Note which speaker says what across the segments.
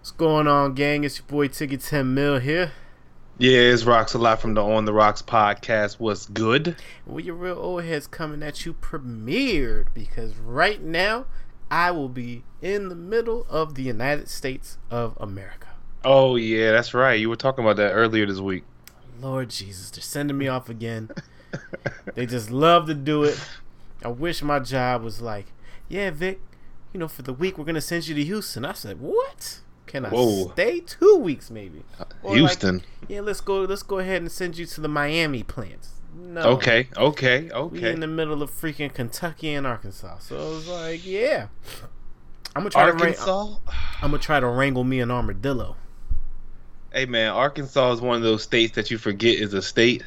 Speaker 1: What's going on, gang? It's your boy Ticket 10 Mil here.
Speaker 2: Yeah, it's Rocks a lot from the On the Rocks podcast. What's good?
Speaker 1: Well, your real old heads coming at you premiered because right now I will be in the middle of the United States of America.
Speaker 2: Oh yeah, that's right. You were talking about that earlier this week.
Speaker 1: Lord Jesus, they're sending me off again. they just love to do it. I wish my job was like, yeah, Vic, you know, for the week we're gonna send you to Houston. I said, what? Can I
Speaker 2: Whoa.
Speaker 1: stay two weeks maybe? Or like,
Speaker 2: Houston.
Speaker 1: yeah, let's go. Let's go ahead and send you to the Miami plants. No.
Speaker 2: Okay, okay,
Speaker 1: We
Speaker 2: okay.
Speaker 1: in the middle of freaking Kentucky and Arkansas. So I was like, yeah. I'm gonna try to wrang-
Speaker 2: Arkansas.
Speaker 1: I'm gonna try to wrangle me an armadillo.
Speaker 2: Hey man, Arkansas is one of those states that you forget is a state,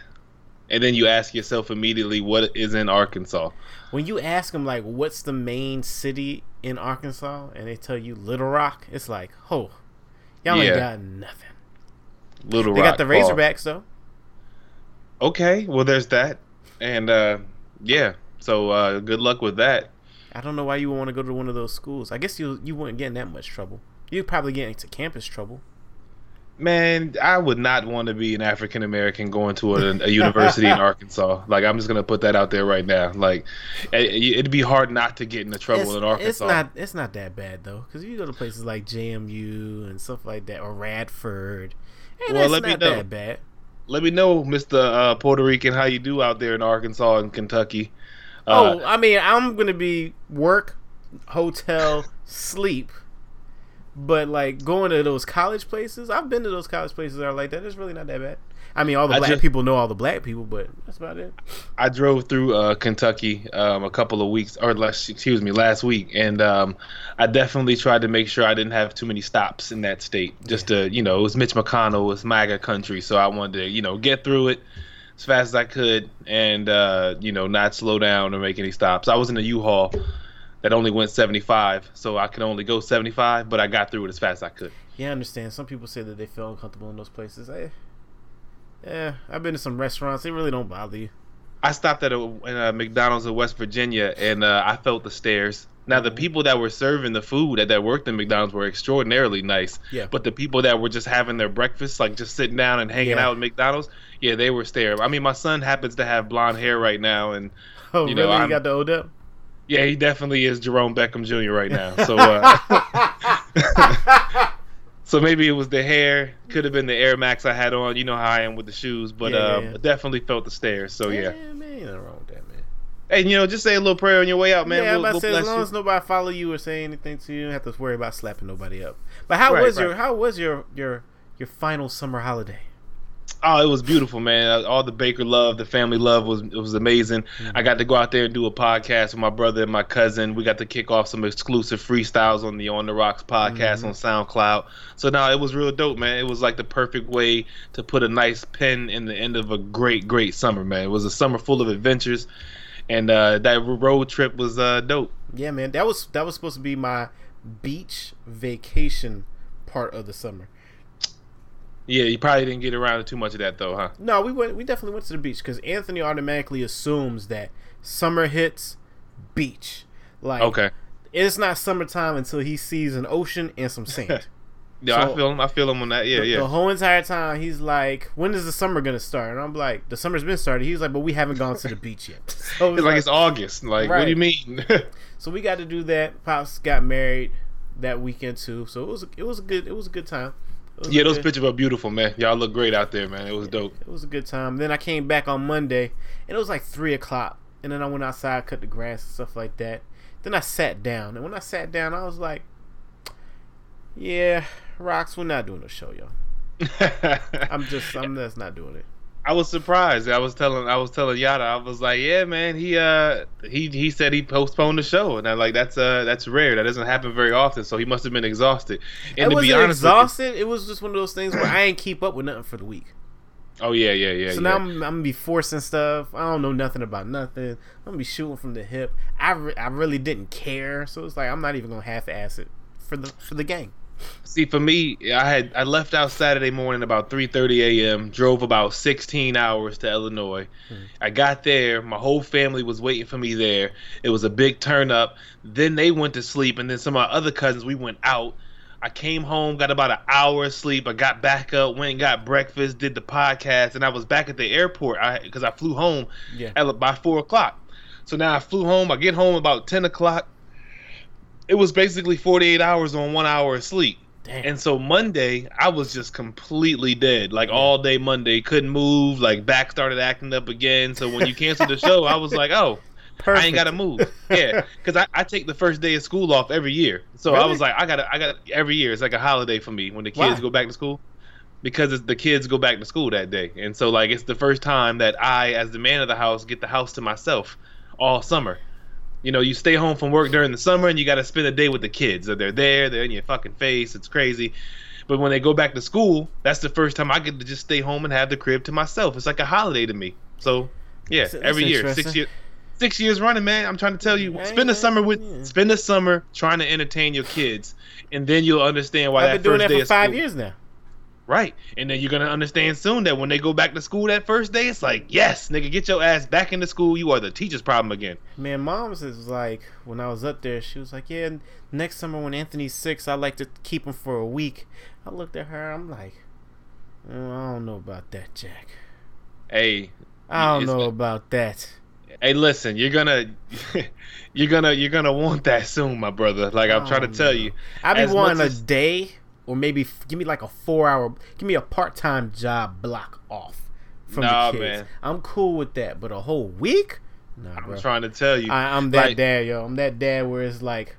Speaker 2: and then you ask yourself immediately what is in Arkansas.
Speaker 1: When you ask them like, what's the main city in Arkansas, and they tell you Little Rock, it's like, oh, y'all ain't got nothing.
Speaker 2: Little
Speaker 1: They
Speaker 2: Rock.
Speaker 1: They got the. Razorbacks though.
Speaker 2: Okay, well there's that, and uh, yeah. So uh, good luck with that.
Speaker 1: I don't know why you would want to go to one of those schools. I guess you you wouldn't get in that much trouble. You'd probably get into campus trouble.
Speaker 2: Man, I would not want to be an African American going to a, a university in Arkansas. Like, I'm just gonna put that out there right now. Like, it, it'd be hard not to get into trouble
Speaker 1: It's,
Speaker 2: in Arkansas.
Speaker 1: it's not it's not that bad though, because you go to places like JMU and stuff like that, or Radford,
Speaker 2: Well, let me know.
Speaker 1: that bad.
Speaker 2: Let me know, Mister uh, Puerto Rican, how you do out there in Arkansas and Kentucky.
Speaker 1: oh,
Speaker 2: Uh,
Speaker 1: I mean, I'm gonna be work, hotel, sleep, but like going to those college places. I've been to those college places that are like that. It's really not that bad. I mean, all the
Speaker 2: I
Speaker 1: black
Speaker 2: just-
Speaker 1: people know all the black people, but that's about it.
Speaker 2: I drove through uh, Kentucky um, a couple of weeks, or last, excuse me, last week, and um, I definitely tried to make sure I didn't have too many stops in that state. Just to, you know, it was Mitch McConnell, it was MAGA country, so I wanted to, you know, get through it as fast as I could, and uh, you know, not slow down or make any stops. I was in a U-Haul that only went 75, so I could only go 75, but I got through it as fast as I could.
Speaker 1: Yeah, I understand. Some people say that they feel uncomfortable in those places. Eh, yeah, I've been to some restaurants. They really don't bother you.
Speaker 2: I stopped at a, in a McDonald's in West Virginia, and uh, I felt the stares. Now the people that were serving the food that, that worked in McDonald's were extraordinarily nice.
Speaker 1: Yeah.
Speaker 2: But the people that were just having their breakfast, like just sitting down and hanging
Speaker 1: Yeah.
Speaker 2: out at McDonald's, yeah, they were staring. I mean, my son happens to have blonde hair right now, and
Speaker 1: Oh,
Speaker 2: You know,
Speaker 1: really? You got the Odell?
Speaker 2: Yeah, he definitely is Jerome Beckham Jr. right now. So, uh, so maybe it was the hair, could have been the Air Max I had on. You know how I am with the shoes, but
Speaker 1: Yeah, yeah,
Speaker 2: uh,
Speaker 1: yeah.
Speaker 2: definitely felt the stares. So yeah.
Speaker 1: man, ain't wrong with that, man.
Speaker 2: Hey, you know, just say a little prayer on your way out, man.
Speaker 1: yeah, I'm
Speaker 2: We'll- we'll
Speaker 1: say as long
Speaker 2: you.
Speaker 1: as nobody follow you or say anything to you, you don't have to worry about slapping nobody up. But how
Speaker 2: Right,
Speaker 1: was your how was your your your final summer holiday?
Speaker 2: Oh, it was beautiful, man. All the Baker love, the family love was it was amazing. I got to go out there and do a podcast with my brother and my cousin. We got to kick off some exclusive freestyles on the On the Rocks podcast
Speaker 1: Mhm.
Speaker 2: on SoundCloud. So now it was real dope, man. It was like the perfect way to put a nice pin in the end of a great, great summer, man. It was a summer full of adventures, and uh, that road trip was uh, dope.
Speaker 1: Yeah, man, that was that was supposed to be my beach vacation part of the summer.
Speaker 2: Yeah, you probably didn't get around to too much of that though, huh?
Speaker 1: No, we went. We definitely went to the beach because Anthony automatically assumes that summer hits beach. Like,
Speaker 2: Okay.
Speaker 1: it's not summertime until he sees an ocean and some sand.
Speaker 2: Yeah,
Speaker 1: So-
Speaker 2: I feel him. I feel him on that. Yeah,
Speaker 1: the,
Speaker 2: yeah.
Speaker 1: the whole entire time, he's like, "When is the summer gonna start?" And I'm like, "The summer's been started." He's like, "But we haven't gone to the beach yet." So,
Speaker 2: It's like it's August. Like, what do you mean?
Speaker 1: so we got to do that. Pops got married that weekend too, so it was it was a good it was a good time.
Speaker 2: Yeah, those
Speaker 1: good-
Speaker 2: pictures were beautiful, man. Y'all look great out there, man. It was dope.
Speaker 1: It was a good time. Then I came back on Monday, and it was like three o'clock. And then I went outside, cut the grass and stuff like that. Then I sat down, and when I sat down, I was like, "Yeah, rocks, we're not doing a show, y'all. I'm just, I'm just not doing it."
Speaker 2: I was surprised. I was telling, I was telling Yada, I was like, yeah, man. He, uh, he, he said he postponed the show, and I'm like that's, uh, that's rare. That doesn't happen very often. So he must have been exhausted. And
Speaker 1: it
Speaker 2: to be honest, you-
Speaker 1: exhausted. It was just one of those things where I ain't keep up with nothing for the week.
Speaker 2: oh yeah, yeah, yeah.
Speaker 1: so
Speaker 2: yeah.
Speaker 1: now I'm, I'm gonna be forcing stuff. I don't know nothing about nothing. I'm gonna be shooting from the hip. I, re- I really didn't care, so it's like I'm not even gonna half-ass it for the for the gang.
Speaker 2: See, for me, I had I left out Saturday morning about 3:30 a.m. Drove about 16 hours to Illinois.
Speaker 1: Mhm.
Speaker 2: I got there, my whole family was waiting for me there. It was a big turn up. Then they went to sleep, and then some of my other cousins we went out. I came home, got about an hour of sleep. I got back up, went and got breakfast, did the podcast, and I was back at the airport because I, I, flew home
Speaker 1: Yeah.
Speaker 2: at, by four o'clock. So now I flew home. I get home about ten o'clock. It was basically forty eight hours on one hour of sleep.
Speaker 1: Damn.
Speaker 2: And so Monday, I was just completely dead. Like all day Monday, couldn't move. Like back started acting up again. So when you canceled the show, I was like, oh,
Speaker 1: Perfect.
Speaker 2: I ain't got to move. Yeah, because I, I take the first day of school off every year. So I was like, I got to I got every year. It's like a holiday for me when the kids
Speaker 1: Why?
Speaker 2: go back to school. Because it's, the kids go back to school that day, and so like it's the first time that I, as the man of the house, get the house to myself all summer. You know, you stay home from work during the summer, and you got to spend a day with the kids. So they're there, they're in your fucking face. It's crazy. But when they go back to school, that's the first time I get to just stay home and have the crib to myself. It's like a holiday to me. So yeah,
Speaker 1: That's-
Speaker 2: every
Speaker 1: that's
Speaker 2: year, six years, six years running, man. I'm trying to tell you, spend the summer with,
Speaker 1: yeah.
Speaker 2: spend the summer trying to entertain your kids, and then you'll understand why
Speaker 1: I've
Speaker 2: that
Speaker 1: been doing that
Speaker 2: day
Speaker 1: for
Speaker 2: of
Speaker 1: five
Speaker 2: school-
Speaker 1: years now.
Speaker 2: Right. And then you're gonna understand soon that when they go back to school that first day, it's like, yes, nigga, get your ass back into school. You are the teacher's problem again.
Speaker 1: Man, mom's is like when I was up there, she was like, "Yeah, next summer when Anthony's six, I like to keep him for a week." I looked at her, I'm like, "Mm, "I don't know about that, Jack.
Speaker 2: Hey,
Speaker 1: I don't know about that."
Speaker 2: hey, listen, you're gonna, you're gonna, you're gonna want that soon, my brother. Like I'm trying to
Speaker 1: don't
Speaker 2: tell you.
Speaker 1: I be wanting a
Speaker 2: as-
Speaker 1: day or maybe f- give me like a four hour, give me a part time job block off from
Speaker 2: Nah,
Speaker 1: the kids.
Speaker 2: man.
Speaker 1: I'm cool with that, but a whole week? Nah,
Speaker 2: I'm
Speaker 1: bro.
Speaker 2: trying to tell you.
Speaker 1: I, I'm that
Speaker 2: Like-
Speaker 1: dad, yo. I'm that dad where it's like,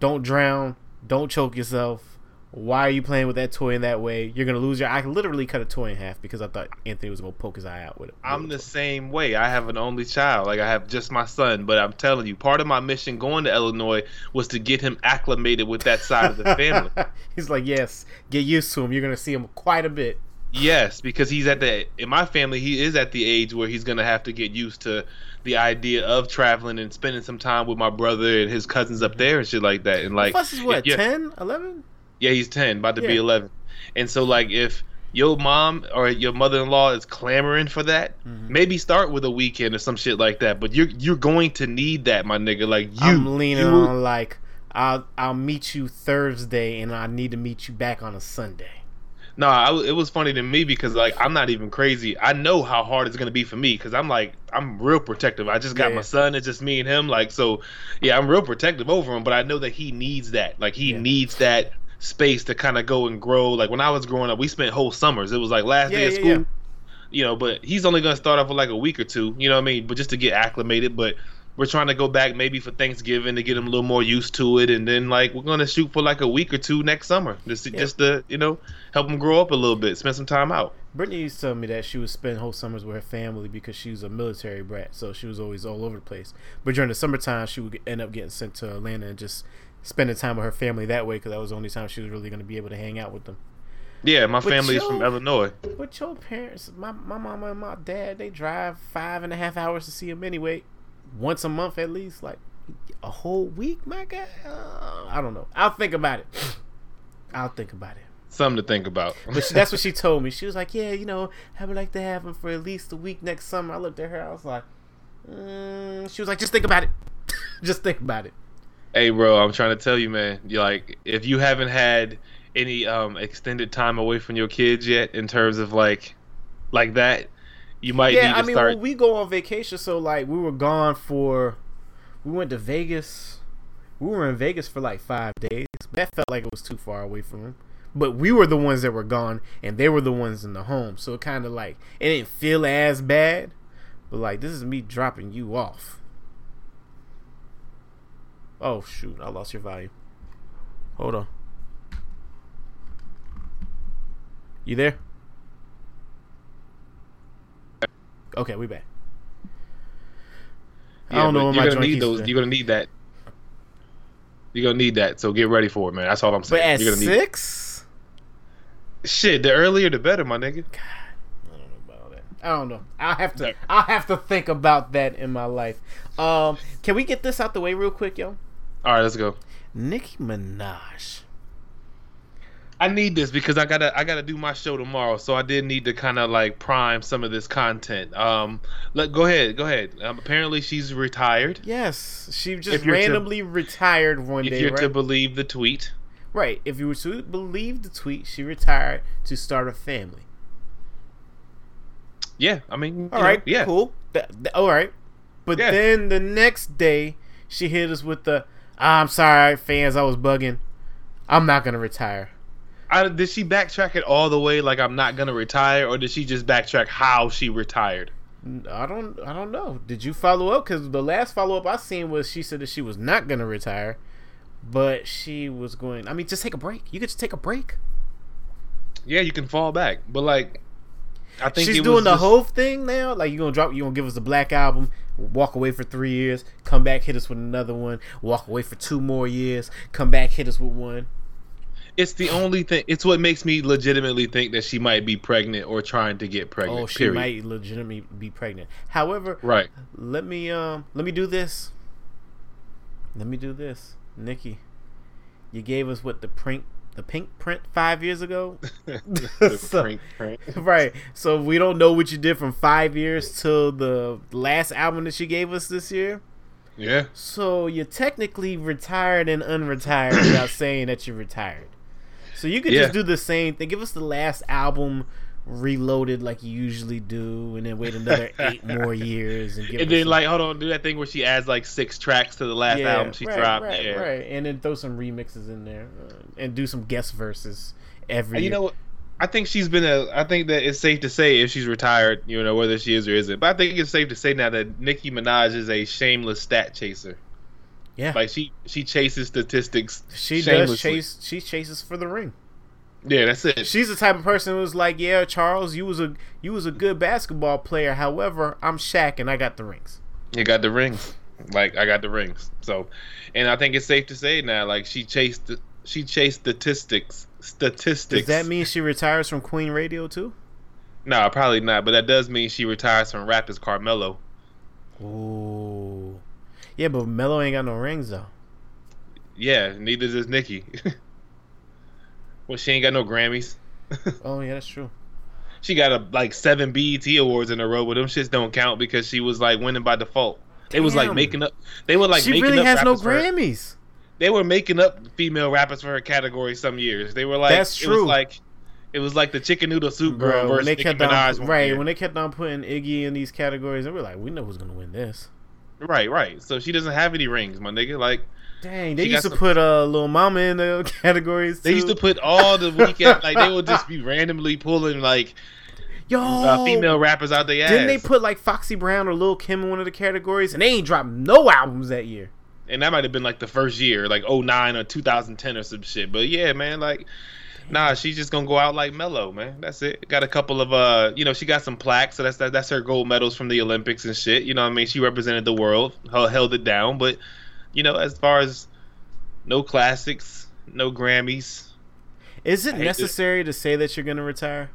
Speaker 1: don't drown, don't choke yourself. Why are you playing with that toy in that way? You're gonna lose your. I literally cut a toy in half because I thought Anthony was gonna poke his eye out with it.
Speaker 2: I'm the same way. I have an only child. Like I have just my son, but I'm telling you, part of my mission going to Illinois was to get him acclimated with that side of the family.
Speaker 1: He's like, yes, get used to him. You're gonna see him quite a bit.
Speaker 2: Yes, because he's at the in my family he is at the age where he's gonna have to get used to the idea of traveling and spending some time with my brother and his cousins up there and shit like that. And like
Speaker 1: Fuss is what,
Speaker 2: yeah,
Speaker 1: 10, 11?
Speaker 2: Yeah, he's ten, about to be eleven. And so like if your mom or your mother in law is clamoring for that,
Speaker 1: Mhm.
Speaker 2: maybe start with a weekend or some shit like that. But you're you're going to need that, my nigga. Like you
Speaker 1: I'm leaning
Speaker 2: you-
Speaker 1: on like I'll I'll meet you Thursday and I need to meet you back on a Sunday.
Speaker 2: No, I, it was funny to me because like I'm not even crazy. I know how hard it's gonna be for me because I'm like I'm real protective. I just got
Speaker 1: Yeah.
Speaker 2: my son. It's just me and him. Like so, yeah, I'm real protective over him. But I know that he needs that. Like he
Speaker 1: Yeah.
Speaker 2: needs that space to kind of go and grow. Like when I was growing up, we spent whole summers. It was like last
Speaker 1: Yeah,
Speaker 2: day of
Speaker 1: yeah,
Speaker 2: school.
Speaker 1: yeah.
Speaker 2: You know, but he's only gonna start off with like a week or two. You know what I mean? But just to get acclimated. But we're trying to go back maybe for Thanksgiving to get him a little more used to it, and then like we're gonna shoot for like a week or two next summer, just
Speaker 1: Yeah.
Speaker 2: just to you know help him grow up a little bit, spend some time out.
Speaker 1: Brittany used to tell me that she would spend whole summers with her family because she was a military brat, so she was always all over the place. But during the summertime, she would end up getting sent to Atlanta and just spending time with her family that way because that was the only time she was really going to be able to hang out with them.
Speaker 2: Yeah, my
Speaker 1: But
Speaker 2: family is from Illinois.
Speaker 1: But your parents, my, my mama and my dad, they drive five and a half hours to see him anyway, once a month at least. Like a whole week, my God. Uh, I don't know. I'll think about it. I'll think about it.
Speaker 2: Something to think about.
Speaker 1: But she, that's what she told me. She was like, "Yeah, you know, I would like to have him for at least a week next summer." I looked at her. I was like, mm. "She was like, just think about it. just think about it."
Speaker 2: Hey, bro, I'm trying to tell you, man. You like if you haven't had any um extended time away from your kids yet, in terms of like like that, you might
Speaker 1: yeah,
Speaker 2: need to
Speaker 1: I mean,
Speaker 2: start.
Speaker 1: when we go on vacation, so like we were gone for, we went to Vegas. We were in Vegas for like five days. That felt like it was too far away from them. But we were the ones that were gone, and they were the ones in the home. So it kind of like it didn't feel as bad. But like this is me dropping you off. Oh shoot! I lost your volume. Hold on. You there? Okay, we back. I don't know
Speaker 2: you're gonna need those.
Speaker 1: today.
Speaker 2: You're gonna need that. You're gonna need that. So get ready for it, man. That's all I'm saying.
Speaker 1: But at
Speaker 2: you're gonna
Speaker 1: six,
Speaker 2: need shit. The earlier, the better, my nigga.
Speaker 1: God, I don't know about that. I don't know. I have to.
Speaker 2: Yeah.
Speaker 1: I have to think about that in my life. Um, can we get this out the way real quick, yo?
Speaker 2: All right, let's go.
Speaker 1: Nicki Minaj.
Speaker 2: I need this because I gotta I gotta do my show tomorrow, so I did need to kind of like prime some of this content. Um, let go ahead, go ahead. Um, apparently she's retired.
Speaker 1: Yes, she just
Speaker 2: you're to-
Speaker 1: randomly retired one
Speaker 2: If
Speaker 1: day, If
Speaker 2: you're
Speaker 1: right?
Speaker 2: to believe the tweet,
Speaker 1: Right. If you were to believe the tweet, she retired to start a family.
Speaker 2: Yeah, I mean,
Speaker 1: all right,
Speaker 2: know, yeah,
Speaker 1: cool. Th- th- all right, but yeah. then the next day she hit us with the, "I'm sorry, fans, I was bugging. I'm not gonna retire."
Speaker 2: I, did she backtrack it all the way, like I'm not gonna retire, or did she just backtrack how she retired?
Speaker 1: I don't, I don't know. Did you follow up? Because the last follow up I seen was she said that she was not gonna retire, but she was going. I mean, just take a break. You could just take a break.
Speaker 2: Yeah, you can fall back, but like
Speaker 1: I think she's doing the just... whole thing now. Like you gonna drop, you gonna give us the Black album, walk away for three years, come back, hit us with another one, walk away for two more years, come back, hit us with one.
Speaker 2: It's the only thing. It's what makes me legitimately think that she might be pregnant or trying to get pregnant. Oh, she period.
Speaker 1: might legitimately be pregnant. However,
Speaker 2: right.
Speaker 1: Let me um, let me do this. Let me do this, Nicki. You gave us what the prank the Pinkprint five years ago. so, print. Right. So we don't know what you did from five years till the last album that she gave us this year.
Speaker 2: Yeah.
Speaker 1: So you're technically retired and unretired without saying that you're retired. So you could yeah. just do the same thing. Give us the last album reloaded like you usually do, and then wait another eight more years, and,
Speaker 2: and then some... like hold on, do that thing where she adds like six tracks to the last yeah, album she
Speaker 1: right,
Speaker 2: dropped,
Speaker 1: right,
Speaker 2: yeah.
Speaker 1: right, and then throw some remixes in there, uh, and do some guest verses every.
Speaker 2: You know what? I think she's been a. I think that it's safe to say if she's retired, you know, whether she is or isn't. But I think it's safe to say now that Nicki Minaj is a shameless stat chaser.
Speaker 1: Yeah,
Speaker 2: like she she chases statistics.
Speaker 1: She does chase. She chases for the ring.
Speaker 2: Yeah, that's it.
Speaker 1: She's the type of person who's like, "Yeah, Charles, you was a you was a good basketball player. However, I'm Shaq and I got the rings."
Speaker 2: You got the rings. Like I got the rings. So, and I think it's safe to say now, like she chased she chased statistics. Statistics.
Speaker 1: Does that mean she retires from Queen Radio too?
Speaker 2: No, probably not. But that does mean she retires from rap as Carmelo.
Speaker 1: Ooh. Yeah, but Melo ain't got no rings though.
Speaker 2: Yeah, neither does Nicki. Well, she ain't got no Grammys.
Speaker 1: oh yeah, that's true.
Speaker 2: She got a like seven BET awards in a row, but them shits don't count because she was like winning by default. They was like making up. They were like
Speaker 1: she
Speaker 2: making
Speaker 1: really
Speaker 2: up
Speaker 1: has no Grammys.
Speaker 2: They were making up female rappers for her category some years. They were like,
Speaker 1: that's true.
Speaker 2: It was like it was like the chicken noodle soup girl Bro, versus
Speaker 1: they
Speaker 2: kept
Speaker 1: Nicki
Speaker 2: Minaj.
Speaker 1: On, right when they kept on putting Iggy in these categories, and we're like, we know who's gonna win this.
Speaker 2: Right, right. So she doesn't have any rings, my nigga. Like
Speaker 1: Dang, they used to some... put a uh, little mama in the categories. Too.
Speaker 2: They used to put all the weekend like they would just be randomly pulling like
Speaker 1: yo
Speaker 2: uh, female rappers out there.
Speaker 1: Didn't they put like Foxy Brown or Lil Kim in one of the categories? And they ain't dropped no albums that year.
Speaker 2: And that might have been like the first year, like 09 or 2010 or some shit. But yeah, man, like Nah, she's just gonna go out like Melo, man. That's it. Got a couple of uh, you know, she got some plaques, so that's that, that's her gold medals from the Olympics and shit. You know, what I mean, she represented the world, held it down. But you know, as far as no classics, no Grammys.
Speaker 1: Is it necessary to say that you're going to retire?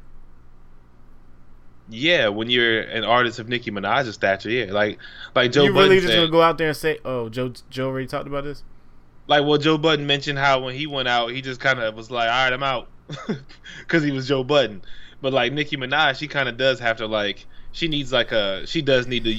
Speaker 2: Yeah, when you're an artist of Nicki Minaj's stature, yeah, like like Joe. You
Speaker 1: really
Speaker 2: Budden
Speaker 1: just gonna go out there and say, "Oh, Joe Joe already talked about this."
Speaker 2: Like well, Joe Budden mentioned how when he went out, he just kind of was like, "All right, I'm out," because he was Joe Budden. But like Nicki Minaj, she kind of does have to like she needs like a she does need to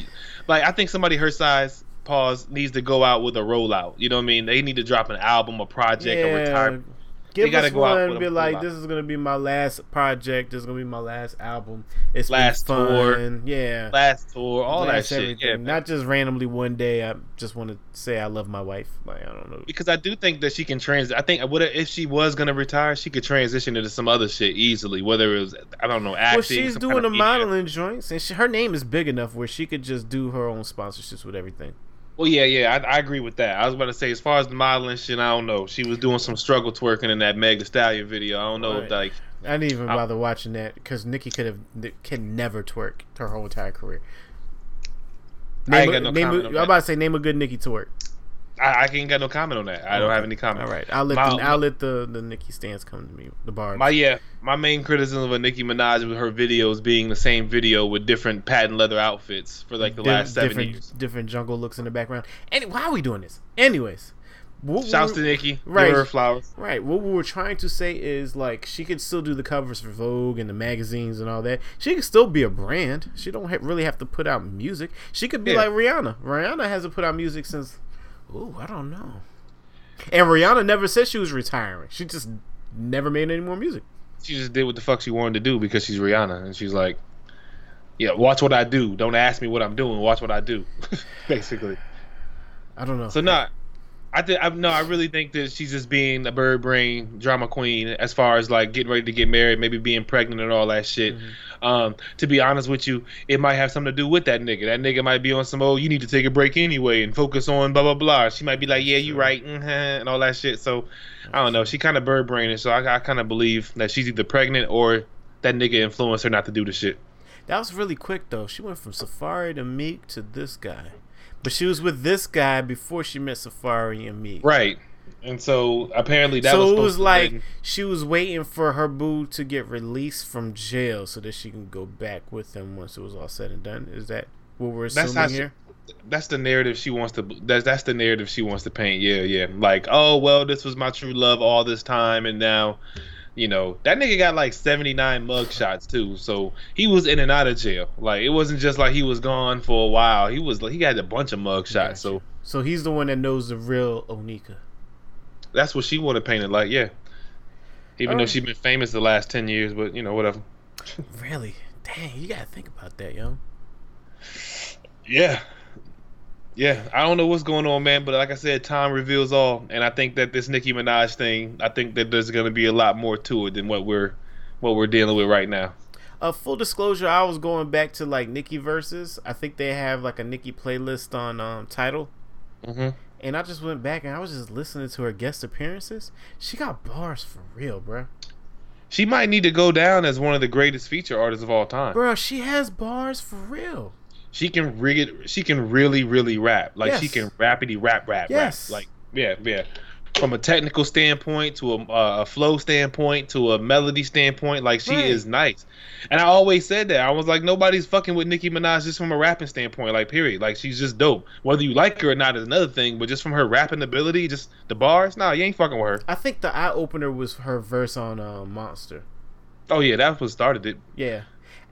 Speaker 2: like I think somebody her size pause needs to go out with a rollout. You know what I mean? They need to drop an album, a project, yeah. a retirement.
Speaker 1: Give they us one and be like, this is gonna be my last project. This is gonna be my last album. It's last fun. tour,
Speaker 2: yeah, last tour, all last that shit. Yeah,
Speaker 1: not just randomly one day. I just want to say I love my wife. Like I don't know
Speaker 2: because I do think that she can transition. I think what if she was gonna retire, she could transition into some other shit easily. Whether it was I don't know acting. Well,
Speaker 1: she's doing the modeling joints, and she, her name is big enough where she could just do her own sponsorships with everything.
Speaker 2: Well, yeah, yeah, I, I, agree with that. I was about to say, as far as the modeling shit, I don't know. She was doing some struggle twerking in that Meg Thee Stallion video. I don't know right. if like.
Speaker 1: I didn't even bother watching that because Nicki could have can never twerk her whole entire career. Name I ain't got no name a, I'm about to say name a good Nicki twerk.
Speaker 2: I, I can't got no comment on that. I don't have any comment.
Speaker 1: All right, I'll let my, the, I'll let the the Nicki stance come to me. The bar.
Speaker 2: My yeah, my main criticism of Nicki Minaj with her videos being the same video with different patent leather outfits for like the last seven
Speaker 1: different,
Speaker 2: years.
Speaker 1: Different jungle looks in the background. And why are we doing this? Anyways.
Speaker 2: What Shouts to Nicki. Right. Her flowers.
Speaker 1: Right. What we were trying to say is like she could still do the covers for Vogue and the magazines and all that. She could still be a brand. She don't ha- really have to put out music. She could be yeah. like Rihanna. Rihanna hasn't put out music since. Ooh, I don't know. And Rihanna never said she was retiring. She just never made any more music.
Speaker 2: She just did what the fuck she wanted to do because she's Rihanna, and she's like, "Yeah, watch what I do. Don't ask me what I'm doing. Watch what I do." Basically.
Speaker 1: I don't know.
Speaker 2: So not. I think I no, I really think that she's just being a bird brain drama queen as far as like getting ready to get married, maybe being pregnant and all that shit. Mm-hmm. Um, to be honest with you, it might have something to do with that nigga. That nigga might be on some oh, you need to take a break anyway and focus on blah blah blah. She might be like, yeah, you right, mm-hmm, and all that shit. So I don't know. She kind of bird brained, so I, I kind of believe that she's either pregnant or that nigga influenced her not to do the shit.
Speaker 1: That was really quick though. She went from Safaree to Meek to this guy. But she was with this guy before she met Safaree and me.
Speaker 2: Right. And so apparently that
Speaker 1: so
Speaker 2: was
Speaker 1: it was like she was waiting for her boo to get released from jail so that she can go back with him once it was all said and done. Is that what we're assuming that's here?
Speaker 2: She, that's the narrative she wants to. That's that's the narrative she wants to paint. Yeah, yeah. Like, oh well, this was my true love all this time, and now you know, that nigga got like 79 mug shots too. So he was in and out of jail. Like it wasn't just like he was gone for a while. He was like he had a bunch of mug shots. So
Speaker 1: so he's the one that knows the real Onika.
Speaker 2: That's what she wanted painted like, yeah. Even oh. though she's been famous the last 10 years, but you know, whatever.
Speaker 1: really? Dang, you gotta think about that, yo.
Speaker 2: Yeah, yeah, I don't know what's going on, man. But like I said, time reveals all, and I think that this Nicki Minaj thing, I think that there's going to be a lot more to it than what we're what we're dealing with right now.
Speaker 1: Uh, full disclosure, I was going back to like Nicki verses. I think they have like a Nicki playlist on um, Tidal. Mm-hmm. And I just went back and I was just listening to her guest appearances. She got bars for real, bro.
Speaker 2: She might need to go down as one of the greatest feature artists of all time.
Speaker 1: Bro, she has bars for real
Speaker 2: she can rig it. She can really, really rap. Like yes. she can rapidy rap, rap, yes. rap. Like yeah, yeah. From a technical standpoint to a, uh, a flow standpoint to a melody standpoint, like she right. is nice. And I always said that I was like, nobody's fucking with Nicki Minaj just from a rapping standpoint. Like period. Like she's just dope. Whether you like her or not is another thing. But just from her rapping ability, just the bars, nah, you ain't fucking with her.
Speaker 1: I think the eye opener was her verse on uh, Monster.
Speaker 2: Oh yeah, that was started it.
Speaker 1: Yeah.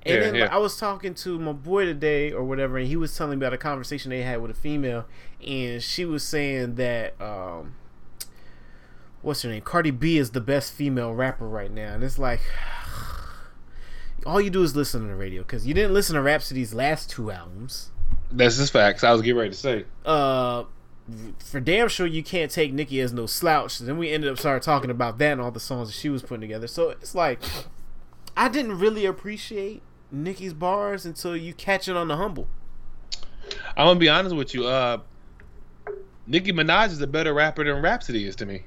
Speaker 1: And yeah, then yeah. I was talking to my boy today or whatever, and he was telling me about a conversation they had with a female, and she was saying that um, what's her name? Cardi B is the best female rapper right now, and it's like all you do is listen to the radio because you didn't listen to Rapsody's last two albums.
Speaker 2: That's just facts. I was getting ready to say.
Speaker 1: Uh, for damn sure you can't take Nicki as no slouch. Then we ended up started talking about that and all the songs that she was putting together. So it's like I didn't really appreciate Nicki's bars until you catch it on the humble.
Speaker 2: I'm gonna be honest with you. Uh, Nicki Minaj is a better rapper than Rapsody is to me.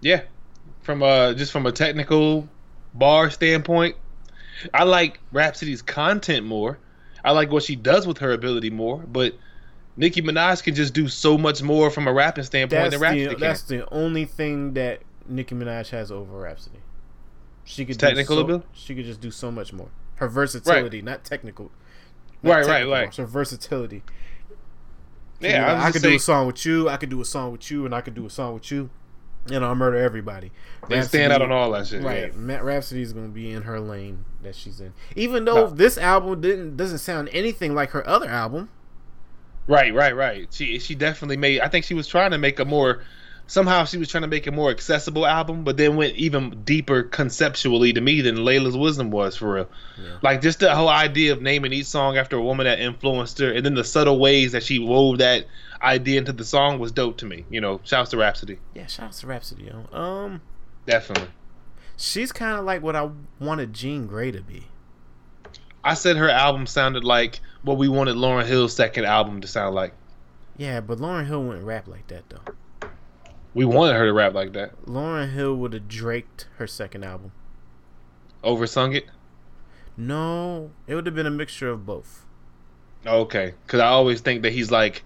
Speaker 2: Yeah, from uh just from a technical bar standpoint, I like Rapsody's content more. I like what she does with her ability more, but Nicki Minaj can just do so much more from a rapping standpoint
Speaker 1: that's
Speaker 2: than Rapsody the,
Speaker 1: can. That's the only thing that Nicki Minaj has over Rapsody. She could
Speaker 2: technical
Speaker 1: so,
Speaker 2: ability.
Speaker 1: She could just do so much more. Her versatility, right. not technical.
Speaker 2: Not right, technical, right, right.
Speaker 1: Her versatility. Yeah, I, I could do a song with you. I could do a song with you, and I could do a song with you, and I'll murder everybody.
Speaker 2: They Rapsody, stand out on all that shit.
Speaker 1: Right, yeah. Matt Rapsody is going to be in her lane that she's in. Even though no. this album didn't doesn't sound anything like her other album.
Speaker 2: Right, right, right. She she definitely made. I think she was trying to make a more somehow she was trying to make a more accessible album, but then went even deeper conceptually to me than Laila's Wisdom was for real. Yeah. Like just the whole idea of naming each song after a woman that influenced her, and then the subtle ways that she wove that idea into the song was dope to me. You know, shouts to Rapsody.
Speaker 1: Yeah, shouts to Rapsody. Yo. Um,
Speaker 2: definitely.
Speaker 1: She's kind of like what I wanted Jean Grey to be.
Speaker 2: I said her album sounded like what we wanted Lauryn Hill's second album to sound like.
Speaker 1: Yeah, but Lauryn Hill wouldn't rap like that though.
Speaker 2: We wanted her to rap like that.
Speaker 1: Lauryn Hill would have draked her second album.
Speaker 2: Oversung it?
Speaker 1: No, it would have been a mixture of both.
Speaker 2: Okay, because I always think that he's like,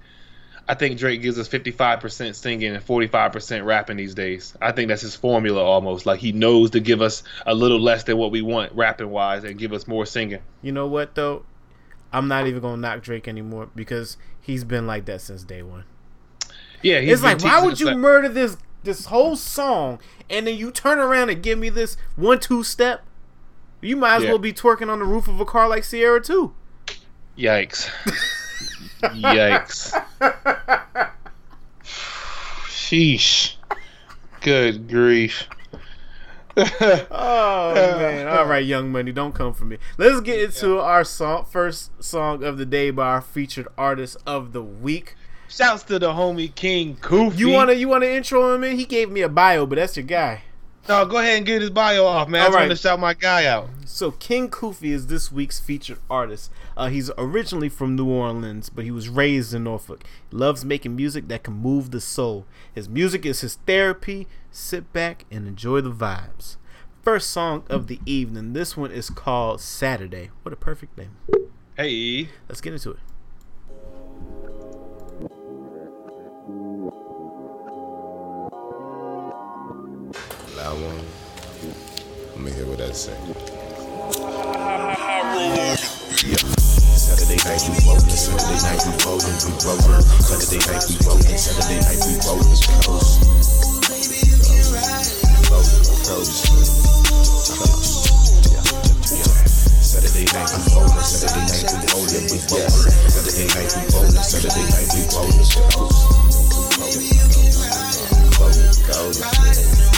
Speaker 2: I think Drake gives us 55% singing and 45% rapping these days. I think that's his formula almost. Like he knows to give us a little less than what we want rapping wise and give us more singing.
Speaker 1: You know what though? I'm not even gonna knock Drake anymore because he's been like that since day one.
Speaker 2: Yeah,
Speaker 1: it's like why would you that. murder this this whole song and then you turn around and give me this one two step? You might as yeah. well be twerking on the roof of a car like Sierra too.
Speaker 2: Yikes. Yikes. Sheesh. Good grief.
Speaker 1: oh man! All right, Young Money, don't come for me. Let's get into yeah. our song, first song of the day by our featured artist of the week.
Speaker 2: Shouts to the homie King Koofy.
Speaker 1: You wanna you wanna intro him in? He gave me a bio, but that's your guy.
Speaker 2: No, go ahead and get his bio off, man. I right. want to shout my guy out.
Speaker 1: So King Koofy is this week's featured artist. Uh, he's originally from New Orleans, but he was raised in Norfolk. He loves making music that can move the soul. His music is his therapy. Sit back and enjoy the vibes. First song of the evening. This one is called Saturday. What a perfect name.
Speaker 2: Hey.
Speaker 1: Let's get into it.
Speaker 3: One. Let me hear what that say. Saturday night we rollin', Saturday night we rollin', we rollin'. Saturday night we rollin', Saturday night we rollin', coast. Saturday night we rollin', Saturday night we rollin', we rollin'. Saturday night we rollin', Saturday night we rollin', coast.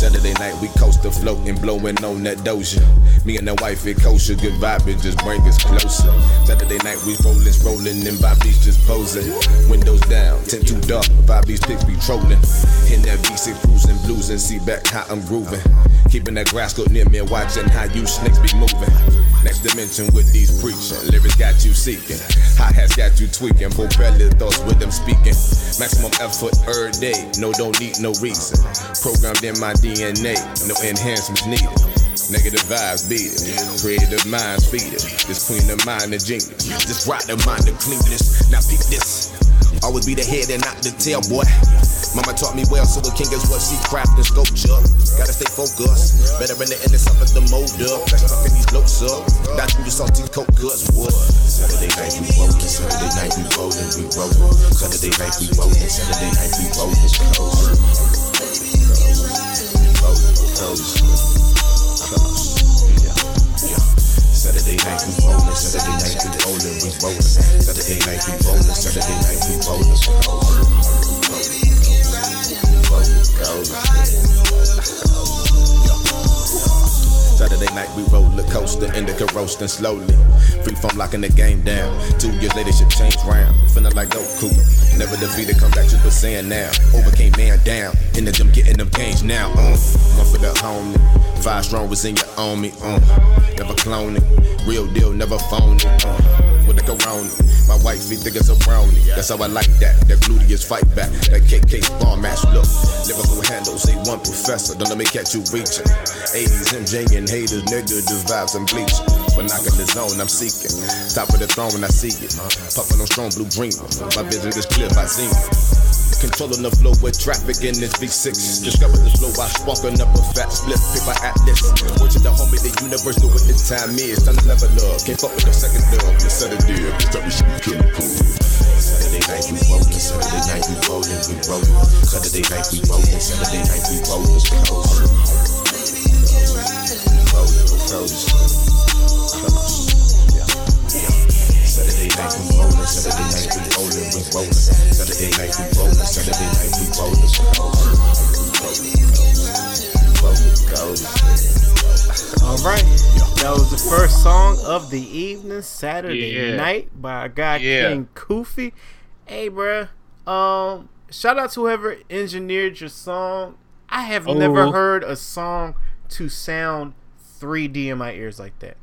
Speaker 3: Saturday night we coast the float and blowing on that doja. Me and the wife it kosher, good vibe it just bring us closer. Saturday night we rollin', rollin' and Bobby's just posing. Windows down, tent too dark, Bobby's pics be trolling. In that V6 cruising, blues and see back how I'm grooving. Keeping that grass cut near me, watching how you snakes be moving. Next dimension with these preaching, lyrics got you seeking. Hot hats got you tweaking, propeller thoughts with them speaking. Maximum effort every day, no don't need no reason. Programmed in my DNA, no enhancements needed. Negative vibes beat it. Creative minds feed it. This queen of mind of genius. This right of mind of cleanness. Now peep this. Always be the head and not the tail, boy. Mama taught me well, so a king is what she craft and sculpture. Gotta stay focused. Better in the end, it's up the mold up. That's fucking these blokes up. Not through the salty coke guts, what? Saturday night we rollin', Saturday night we rollin', we rollin'. Saturday night we rollin', Saturday night we rollin'. Saturday Night we roll the coaster, indica roasting slowly. Free from locking the game down. Two years later, shit changed round. Feeling like Goku. Never defeated, come back to the saying now. Overcame man down. In the gym, getting them gains now. Uh. One for the homie. Five strong was in your me. Uh. Never cloning. Real deal, never phony. Uh with the corona. My wife be thick as a brownie. That's how I like that. That gluteus fight back. That KK ball match look. Liverpool handles, say one professor. Don't let me catch you reaching. 80s MJ and haters, nigga, just vibes and bleach. But knock in the zone, I'm seeking. Top of the throne when I see it. Puffin' on strong blue dream. My vision is clear by zenith. Controlling the flow with traffic in this V6. Discover the slow by sparking up a fat split. Paper atlas. Word to the homie, the universe know what the time is. Time to level up. Can't fuck with the second dub. Set a deal. Time we should be killing cool. Saturday night we rollin', Saturday night we rollin', we rollin'. Saturday night we rollin', Saturday night we rollin', we rollin'. Rollin', rollin'. Saturday night we rollin', Saturday night we rollin', we rollin'. Saturday night we rollin', Saturday night we rollin',
Speaker 1: All right, that was the first song of the evening, Saturday yeah. night by a guy yeah. King Koofy. Hey, bruh, um, shout out to whoever engineered your song. I have oh. never heard a song to sound 3D in my ears like that.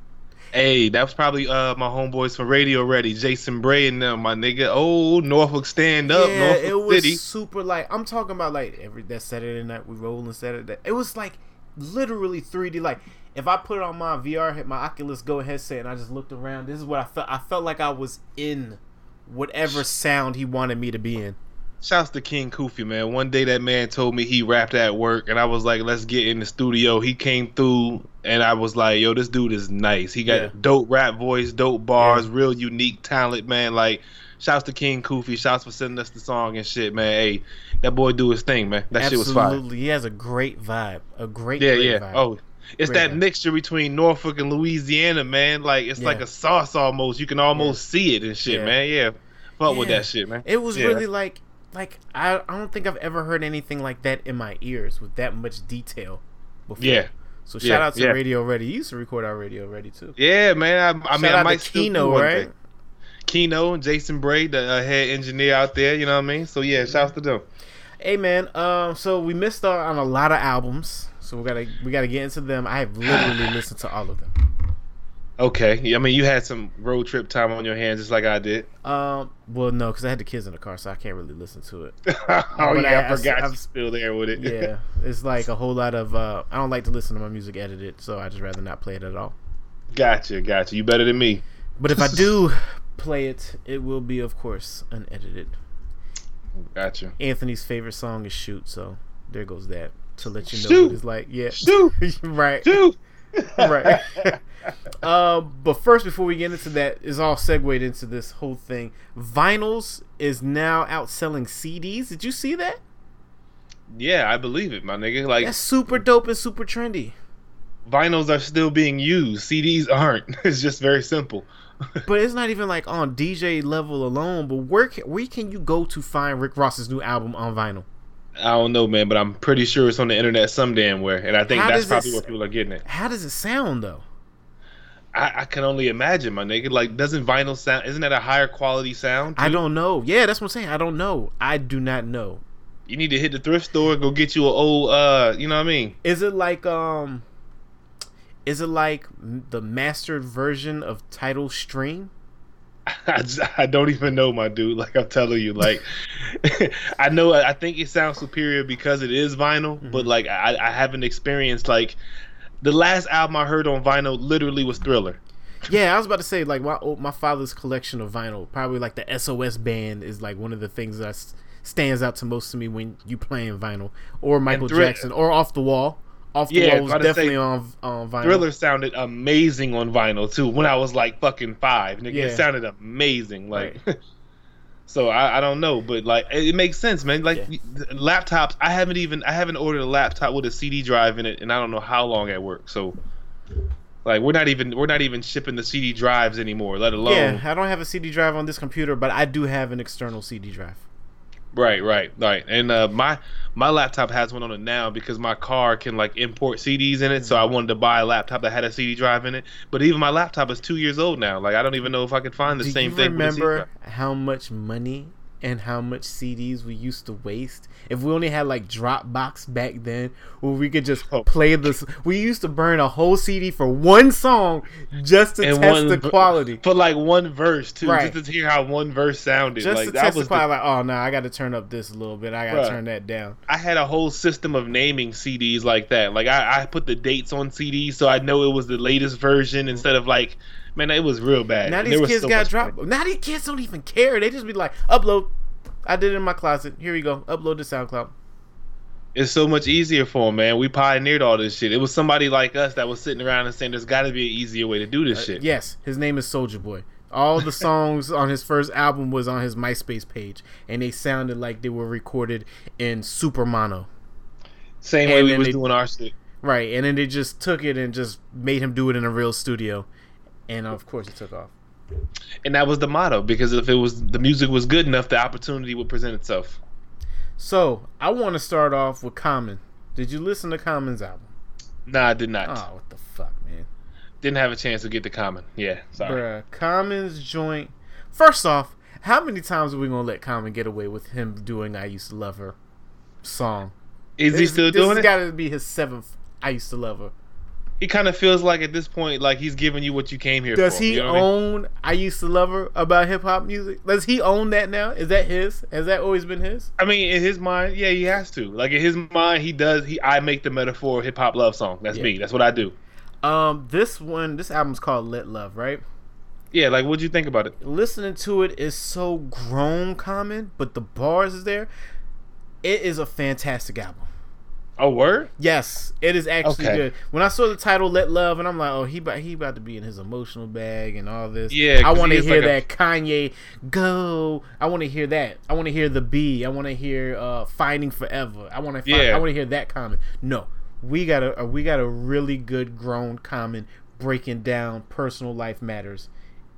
Speaker 2: Hey, that was probably uh my homeboys from Radio Ready, Jason Bray and them, my nigga. Oh, Norfolk stand up, yeah, Norfolk
Speaker 1: it was
Speaker 2: City.
Speaker 1: super like I'm talking about like every that Saturday night we rolling Saturday. It was like literally 3D. Like if I put it on my VR, hit my Oculus Go headset, and I just looked around, this is what I felt. I felt like I was in whatever sound he wanted me to be in.
Speaker 2: Shouts to King Koofy, man. One day that man told me he rapped at work, and I was like, let's get in the studio. He came through, and I was like, yo, this dude is nice. He got yeah. dope rap voice, dope bars, yeah. real unique talent, man. Like, shouts to King Koofy. Shouts for sending us the song and shit, man. Hey, that boy do his thing, man. That Absolutely. shit was fire.
Speaker 1: He has a great vibe. A great, yeah, great yeah. Vibe. Oh,
Speaker 2: It's
Speaker 1: Great
Speaker 2: that mixture between Norfolk and Louisiana, man. Like it's like a sauce almost. You can almost see it and shit,
Speaker 1: Yeah.
Speaker 2: man. Yeah, fuck with that shit, man.
Speaker 1: It was
Speaker 2: Yeah.
Speaker 1: really like like I, I don't think I've ever heard anything like that in my ears with that much detail before.
Speaker 2: Yeah.
Speaker 1: So
Speaker 2: Yeah,
Speaker 1: shout out to
Speaker 2: yeah.
Speaker 1: Radio Ready. You used to record our Radio Ready too.
Speaker 2: Yeah, man. I, I mean,
Speaker 1: Shout
Speaker 2: I might
Speaker 1: to
Speaker 2: still do
Speaker 1: Keno,
Speaker 2: one
Speaker 1: right?
Speaker 2: thing. Keno and Jason Braid, the uh, head engineer out there. You know what I mean? So yeah, shouts to them.
Speaker 1: Hey man, um, so we missed out on a lot of albums, so we gotta we gotta get into them. I have literally listened to all of them.
Speaker 2: Okay. I mean, you had some road trip time on your hands, just like I did.
Speaker 1: Um, well, no, because I had the kids in the car, so I can't really listen to it.
Speaker 2: oh
Speaker 1: But
Speaker 2: yeah,
Speaker 1: I-
Speaker 2: I, forgot
Speaker 1: I-
Speaker 2: you still there with it.
Speaker 1: Yeah, it's like a whole lot of. Uh, I don't like to listen to my music edited, so I just rather not play it at all.
Speaker 2: gotcha, gotcha. You better than me.
Speaker 1: But if I do play it, it will be, of course, unedited.
Speaker 2: Gotcha.
Speaker 1: Anthony's favorite song is "Shoot," so there goes that to let you know
Speaker 2: Shoot.
Speaker 1: what it's like. Yeah,
Speaker 2: Shoot.
Speaker 1: right,
Speaker 2: Dude.
Speaker 1: Right. um, but first, before we get into that, is all segued into this whole thing. Vinyls is now outselling CDs. Did you see that?
Speaker 2: yeah, I believe it, my nigga. Like
Speaker 1: That's super dope and super trendy.
Speaker 2: vinyls are still being used. CDs aren't. It's just very simple.
Speaker 1: But it's not even like on DJ level alone. But where can, where can you go to find Rick Ross's new album on vinyl?
Speaker 2: I don't know, man, but I'm pretty sure it's on the internet some damn where, and I think
Speaker 1: How
Speaker 2: that's
Speaker 1: it
Speaker 2: probably
Speaker 1: s-
Speaker 2: where people are getting it.
Speaker 1: How does it sound though?
Speaker 2: I, I can only imagine, my nigga. Like, doesn't vinyl sound? Isn't that a higher quality sound?
Speaker 1: I don't know. Yeah, that's what I'm saying. I don't know. I do not know.
Speaker 2: You need to hit the thrift store, go get you an old, uh, you know what I mean?
Speaker 1: Is it like um? Is it like the mastered version of Tidal Stream?
Speaker 2: I, I don't even know, my dude. Like I'm telling you, like I know. I think it sounds superior because it is vinyl,
Speaker 1: Mm-hmm.
Speaker 2: but like I, I haven't experienced like the last album I heard on vinyl literally was Thriller.
Speaker 1: Yeah, I was about to say like my oh, my father's collection of vinyl, probably like the SOS band is like one of the things that stands out to most of me when you playing vinyl, or Michael Jackson, or Off the Wall. Off the
Speaker 2: Yeah,
Speaker 1: Wall was
Speaker 2: gotta say,
Speaker 1: definitely on on vinyl.
Speaker 2: Thriller sounded amazing on vinyl too. When I was like fucking five, nigga,
Speaker 1: Yeah.
Speaker 2: it sounded amazing. Like, so I, I don't know, but like it, it makes sense, man. Like
Speaker 1: Yeah.
Speaker 2: laptops, I haven't even I haven't ordered a laptop with a CD drive in it, and I don't know how long at work. So, like we're not even we're not even shipping the CD drives anymore, let alone
Speaker 1: Yeah, I don't have a CD drive on this computer, but I do have an external CD drive.
Speaker 2: Right, right, right. And uh, my my laptop has one on it now because my car can like import CDs in it. So I wanted to buy a laptop that had a CD drive in it. But even my laptop is two years old now. Like I don't even know if I could find the
Speaker 1: Do
Speaker 2: same
Speaker 1: you
Speaker 2: thing.
Speaker 1: remember how much money and how much CDs we used to waste? If we only had like Dropbox back then, where we could just
Speaker 2: Oh.
Speaker 1: play this. We used to burn a whole CD for one song just to
Speaker 2: And
Speaker 1: test
Speaker 2: one
Speaker 1: the quality.
Speaker 2: for like one verse too,
Speaker 1: Right.
Speaker 2: just to hear how one verse sounded.
Speaker 1: Just
Speaker 2: like
Speaker 1: to
Speaker 2: that
Speaker 1: test the
Speaker 2: was the,
Speaker 1: quality. Like, oh no, I got to turn up this a little bit. I got to turn that down.
Speaker 2: I had a whole system of naming CDs like that. Like I, I put the dates on CDs so I know it was the latest version instead of like, man, it was real bad.
Speaker 1: Now
Speaker 2: And
Speaker 1: these kids
Speaker 2: so
Speaker 1: got dropped.
Speaker 2: money.
Speaker 1: Now these kids don't even care. They just be like, upload. I did it in my closet. Here we go. Upload to SoundCloud.
Speaker 2: It's so much easier for them, man. We pioneered all this shit. It was somebody like us that was sitting around and saying, "There's got to be an easier way to do this uh, shit."
Speaker 1: Yes, his name is Soulja Boy. All the songs on his first album was on his MySpace page, and they sounded like they were recorded in super mono.
Speaker 2: Same
Speaker 1: And
Speaker 2: way we was
Speaker 1: they-
Speaker 2: doing our shit.
Speaker 1: Right, and then they just took it and just made him do it in a real studio, and of course it took off.
Speaker 2: And that was the motto because if it was the music was good enough, the opportunity would present itself.
Speaker 1: So I want to start off with Common. Did you listen to Common's album?
Speaker 2: Nah, I did not.
Speaker 1: Oh, what the fuck, man!
Speaker 2: Didn't have a chance to get the Common. Yeah, sorry.
Speaker 1: Bruh, Common's joint. First off, how many times are we gonna let Common get away with him doing "I Used to Love Her" song?
Speaker 2: Is he
Speaker 1: This-
Speaker 2: still
Speaker 1: this
Speaker 2: doing
Speaker 1: has
Speaker 2: it?
Speaker 1: got to be his seventh "I Used to Love Her."
Speaker 2: He kind of feels like at this point, like he's giving you what you came here
Speaker 1: Does
Speaker 2: for.
Speaker 1: he
Speaker 2: you know what I mean?
Speaker 1: own I Used to Love Her about hip hop music? Does he own that now? Is that his? Has that always been his?
Speaker 2: I mean, in his mind, yeah, he has to. Like in his mind, he does. He, I make the metaphor hip hop love song. That's
Speaker 1: Yeah.
Speaker 2: me. That's what I do.
Speaker 1: Um, this one, this album's called Let Love, right?
Speaker 2: Yeah, like what'd you think about it?
Speaker 1: Listening to it is so grown common, but the bars is there. It is a fantastic album.
Speaker 2: Oh, word?
Speaker 1: Yes, it is actually
Speaker 2: Okay.
Speaker 1: good. When I saw the title "Let Love" and I'm like, oh, he about, he about to be in his emotional bag and all this.
Speaker 2: Yeah,
Speaker 1: I want to hear
Speaker 2: like a-
Speaker 1: that Kanye go. I want to hear that. I want to hear the B. I want to hear uh, "Finding Forever." I want to.
Speaker 2: Yeah.
Speaker 1: I want to hear that Common. No, we got a, a we got a really good grown common breaking down personal life matters.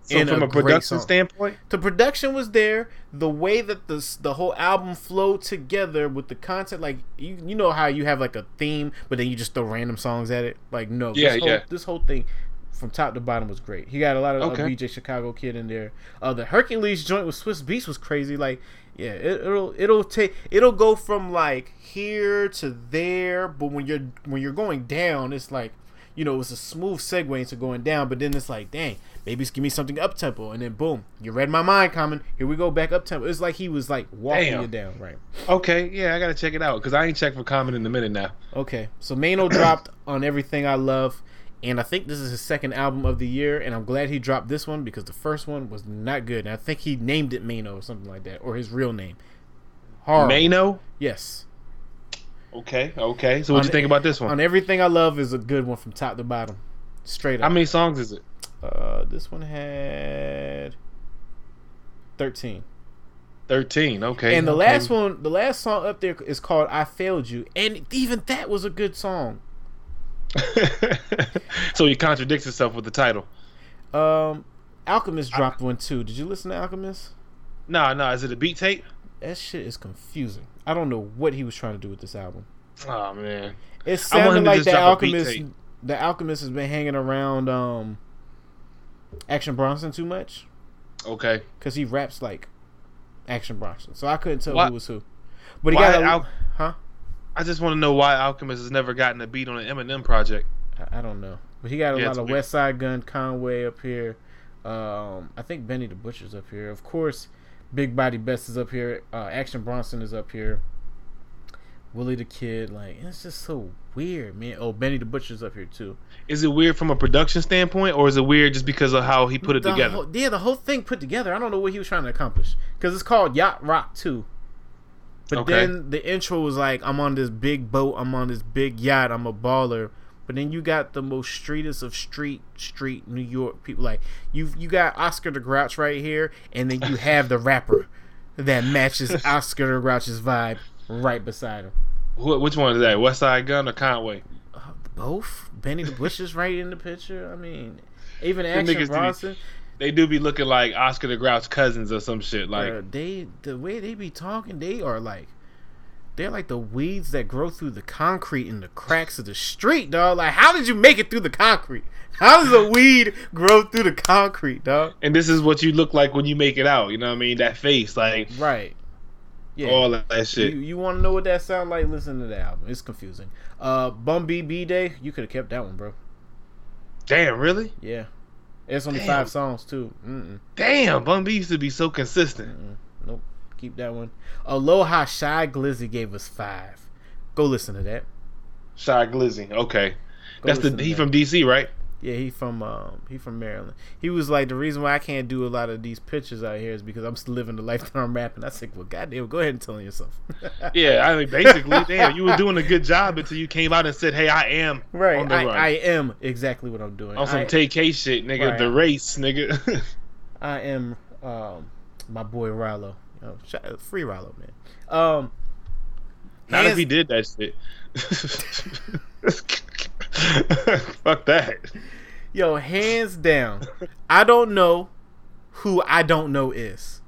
Speaker 2: So
Speaker 1: in
Speaker 2: from a,
Speaker 1: great
Speaker 2: production
Speaker 1: song.
Speaker 2: standpoint,
Speaker 1: the production was there. The way that the the whole album flowed together with the content, like you you know how you have like a theme, but then you just throw random songs at it. Like no,
Speaker 2: Yeah,
Speaker 1: this whole,
Speaker 2: yeah.
Speaker 1: This whole thing from top to bottom was great. He got a lot of uh,
Speaker 2: Okay.
Speaker 1: BJ Chicago Kid in there. Uh, the Hercules joint with Swizz Beatz was crazy. Like yeah, it, it'll it'll take it'll go from like here to there, but when you're when you're going down, it's like you know it was a smooth segue into going down. But then it's like dang. Maybe it's give me something up tempo, and then boom, you read my mind, coming. Here we go back up tempo. It's like he was like walking
Speaker 2: Damn.
Speaker 1: you down, right?
Speaker 2: okay, yeah, I gotta check it out because I ain't checked for Common in a minute now.
Speaker 1: Okay, so Mano dropped on everything I love, and I think this is his second album of the year, and I'm glad he dropped this one because the first one was not good. And I think he named it Mano or something like that, or his real name. Horrible.
Speaker 2: Mano.
Speaker 1: Yes.
Speaker 2: Okay, okay. So what
Speaker 1: On-
Speaker 2: you think about this one?
Speaker 1: On everything I love is a good one from top to bottom, straight up.
Speaker 2: How many songs is it?
Speaker 1: Uh, this one had thirteen.
Speaker 2: Thirteen. Okay.
Speaker 1: And the
Speaker 2: okay.
Speaker 1: last one, the last song up there is called "I Failed You," and even that was a good song.
Speaker 2: so he contradicts himself with the title.
Speaker 1: Um, Alchemist dropped one too. Did you listen to Alchemist?
Speaker 2: No, no. Is it a beat tape?
Speaker 1: That shit is confusing. I don't know what he was trying to do with this album.
Speaker 2: Oh man.
Speaker 1: It sounded like the
Speaker 2: drop a beat
Speaker 1: Alchemist. The Alchemist has been hanging around um, Action Bronson too much
Speaker 2: Okay.
Speaker 1: because he raps like Action Bronson, so I couldn't tell
Speaker 2: Why-
Speaker 1: who was who. But he
Speaker 2: why
Speaker 1: got a,
Speaker 2: Al-
Speaker 1: huh?
Speaker 2: I just want to know why Alchemist has never gotten a beat on an Eminem project.
Speaker 1: I, I don't know, but he got a
Speaker 2: Yeah,
Speaker 1: lot of
Speaker 2: weird.
Speaker 1: Westside Gunn, Conway up here. Um, I think Benny the Butcher's up here. Of course, Big Body Bes is up here. Uh, Action Bronson is up here. Willie the Kid, like it's just so weird, man. Oh, Benny the Butcher's up here too.
Speaker 2: Is it weird from a production standpoint, or is it weird just because of how he put it
Speaker 1: The
Speaker 2: together?
Speaker 1: whole- yeah, the whole thing put together. I don't know what he was trying to accomplish because it's called Yacht Rock 2. But
Speaker 2: Okay.
Speaker 1: then the intro was like, I'm on this big boat, I'm on this big yacht, I'm a baller. But then you got the most streetest of street, street New York people. Like you, you got Oscar the Grouch right here, and then you have the rapper that matches Oscar the Grouch's vibe right beside him.
Speaker 2: Wh- Which one is that? Westside Gunn or Conway?
Speaker 1: Uh, both Benny the Bush is right in the picture. I mean, even Action
Speaker 2: niggas do be-
Speaker 1: Bronson.
Speaker 2: They do be looking like Oscar the Grouch cousins or some shit. Like,
Speaker 1: Bruh, they the way they be talking, they are like they're like the weeds that grow through the concrete in the cracks of the street, dog. Like, how did you make it through the concrete? How does a weed grow through the concrete, dog?
Speaker 2: and this is what you look like when you make it out. You know what I mean? That face, like
Speaker 1: Right. Yeah.
Speaker 2: all that, that shit.
Speaker 1: You, you want to know what that sound like? Listen to the album. It's confusing. Uh, Bun B Day, you could have kept that one, bro.
Speaker 2: Damn, really?
Speaker 1: Yeah. It's only
Speaker 2: Damn.
Speaker 1: five songs too. Mm-mm.
Speaker 2: Damn, Bun B used to be so consistent.
Speaker 1: Mm-mm. Nope. Keep that one. Aloha Shy Glizzy gave us five. Go listen to that.
Speaker 2: Shy Glizzy. Okay,
Speaker 1: Go
Speaker 2: that's the he
Speaker 1: that.
Speaker 2: from DC, right?
Speaker 1: Yeah, he from um he from Maryland. He was like the reason why I can't do a lot of these pictures out here is because I'm still living the life that I'm rapping. I said, well, goddamn, go ahead and tell yourself.
Speaker 2: Yeah, I mean, basically, damn, you were doing a good job until you came out and said, "Hey, I am
Speaker 1: right.
Speaker 2: on the
Speaker 1: I,
Speaker 2: run."
Speaker 1: I am exactly what I'm doing.
Speaker 2: on some TK shit, nigga.
Speaker 1: Right.
Speaker 2: The race, nigga.
Speaker 1: I am um my boy Rallo. Shout- free Rallo, man. Um,
Speaker 2: Not
Speaker 1: hands-
Speaker 2: if he did that shit. Fuck that.
Speaker 1: Yo, hands down, I don't know who I don't know is.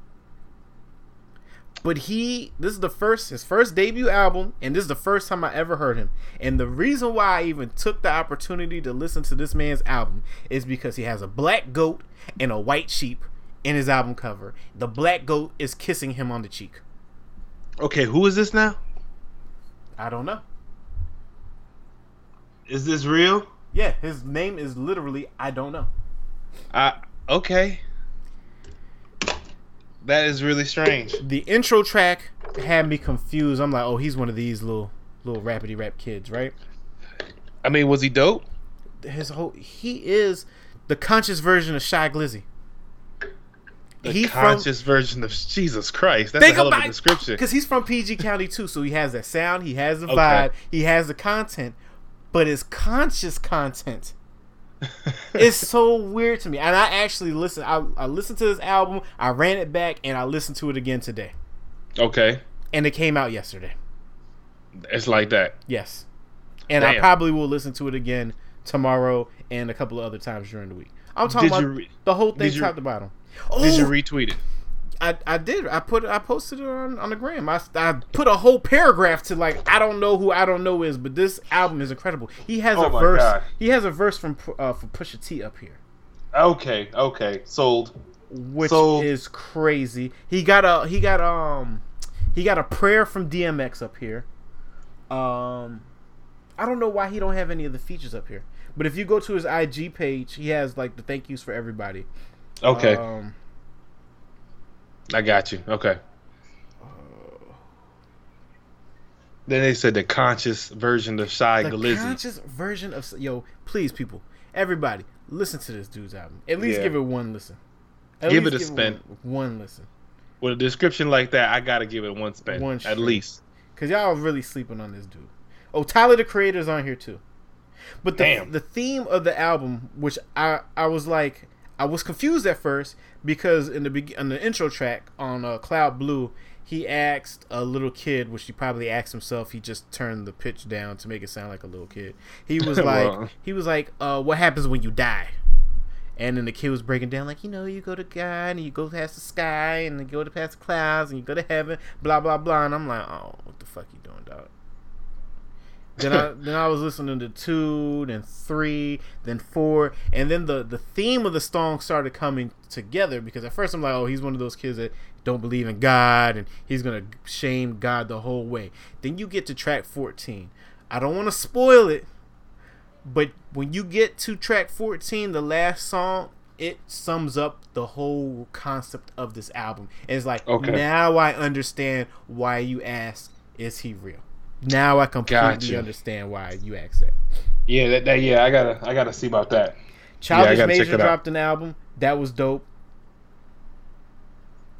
Speaker 1: But he, this is the first, his first debut album, and this is the first time I ever heard him. And the reason why I even took the opportunity to listen to this man's album is because he has a black goat and a white sheep in his album cover. The black goat is kissing him on the cheek.
Speaker 2: Okay, who is this now?
Speaker 1: I don't know.
Speaker 2: Is this real?
Speaker 1: Yeah, his name is literally I don't know.
Speaker 2: I okay. That is really strange.
Speaker 1: The intro track had me confused. I'm like, oh, he's one of these little little rapidy rap kids, right?
Speaker 2: I mean, was he dope?
Speaker 1: His whole he is the conscious version of Shy Glizzy.
Speaker 2: The
Speaker 1: He
Speaker 2: conscious version of Jesus Christ. That's a hell of a description.
Speaker 1: because he's from PG County too, so he has that sound, he has the
Speaker 2: Okay.
Speaker 1: vibe, he has the content, but it's conscious content. it's so weird to me, and I actually listen. I, I listened to this album, I ran it back, and I listened to it again today,
Speaker 2: okay,
Speaker 1: and it came out yesterday.
Speaker 2: it's like that.
Speaker 1: Yes. and I probably will listen to it again tomorrow and a couple of other times during the week. I'm talking
Speaker 2: Did
Speaker 1: about
Speaker 2: re-
Speaker 1: the whole thing
Speaker 2: you-
Speaker 1: top to bottom. Oh,
Speaker 2: Did you retweet it?
Speaker 1: I, I did. I put I posted it on, on the gram. I, I put a whole paragraph to like I don't know who I don't know is, but this album is incredible. He has
Speaker 2: Oh
Speaker 1: a verse.
Speaker 2: God.
Speaker 1: He has a verse from uh, for Pusha T up here,
Speaker 2: Okay, okay, sold.
Speaker 1: which
Speaker 2: So-
Speaker 1: is crazy. He got a he got um he got a prayer from DMX up here. Um, I don't know why he don't have any of the features up here, but if you go to his IG page, he has like the thank yous for everybody.
Speaker 2: Okay,
Speaker 1: Um,
Speaker 2: I got you. Okay. Then they said the conscious version of Shy
Speaker 1: the
Speaker 2: Glizzy.
Speaker 1: conscious version of yo please people everybody listen to this dude's album at least
Speaker 2: Yeah.
Speaker 1: give it one listen At
Speaker 2: Give
Speaker 1: least
Speaker 2: it a spin.
Speaker 1: one, one listen
Speaker 2: With a description like that, I gotta give it one spin.
Speaker 1: One
Speaker 2: at least.
Speaker 1: because y'all are really sleeping on this dude oh tyler the creator's on here too but the,
Speaker 2: Damn.
Speaker 1: the theme of the album which i i was like i was confused at first because in the beg- in the intro track on uh, cloud blue he asked a little kid, which he probably asked himself. He just turned the pitch down to make it sound like a little kid. He was like,
Speaker 2: Wow.
Speaker 1: he was like, uh, "What happens when you die?" And then the kid was breaking down like, you know, you go to God and you go past the sky and you go to past the clouds and you go to heaven, blah blah blah. And I'm like, oh, what the fuck you? Then I then I was listening to two, then three, then four, and then the the theme of the song started coming together because at first I'm like, oh, he's one of those kids that don't believe in God and he's gonna shame God the whole way. Then you get to track 14. I don't want to spoil it, but when you get to track 14, the last song, it sums up the whole concept of this album. And it's like,
Speaker 2: Okay.
Speaker 1: now I understand why you ask, is he real? Now I completely
Speaker 2: Gotcha.
Speaker 1: understand why you asked that.
Speaker 2: Yeah, that, that yeah, I gotta I gotta see about that.
Speaker 1: Childish
Speaker 2: gotta
Speaker 1: Major
Speaker 2: it out.
Speaker 1: dropped an album. That was dope.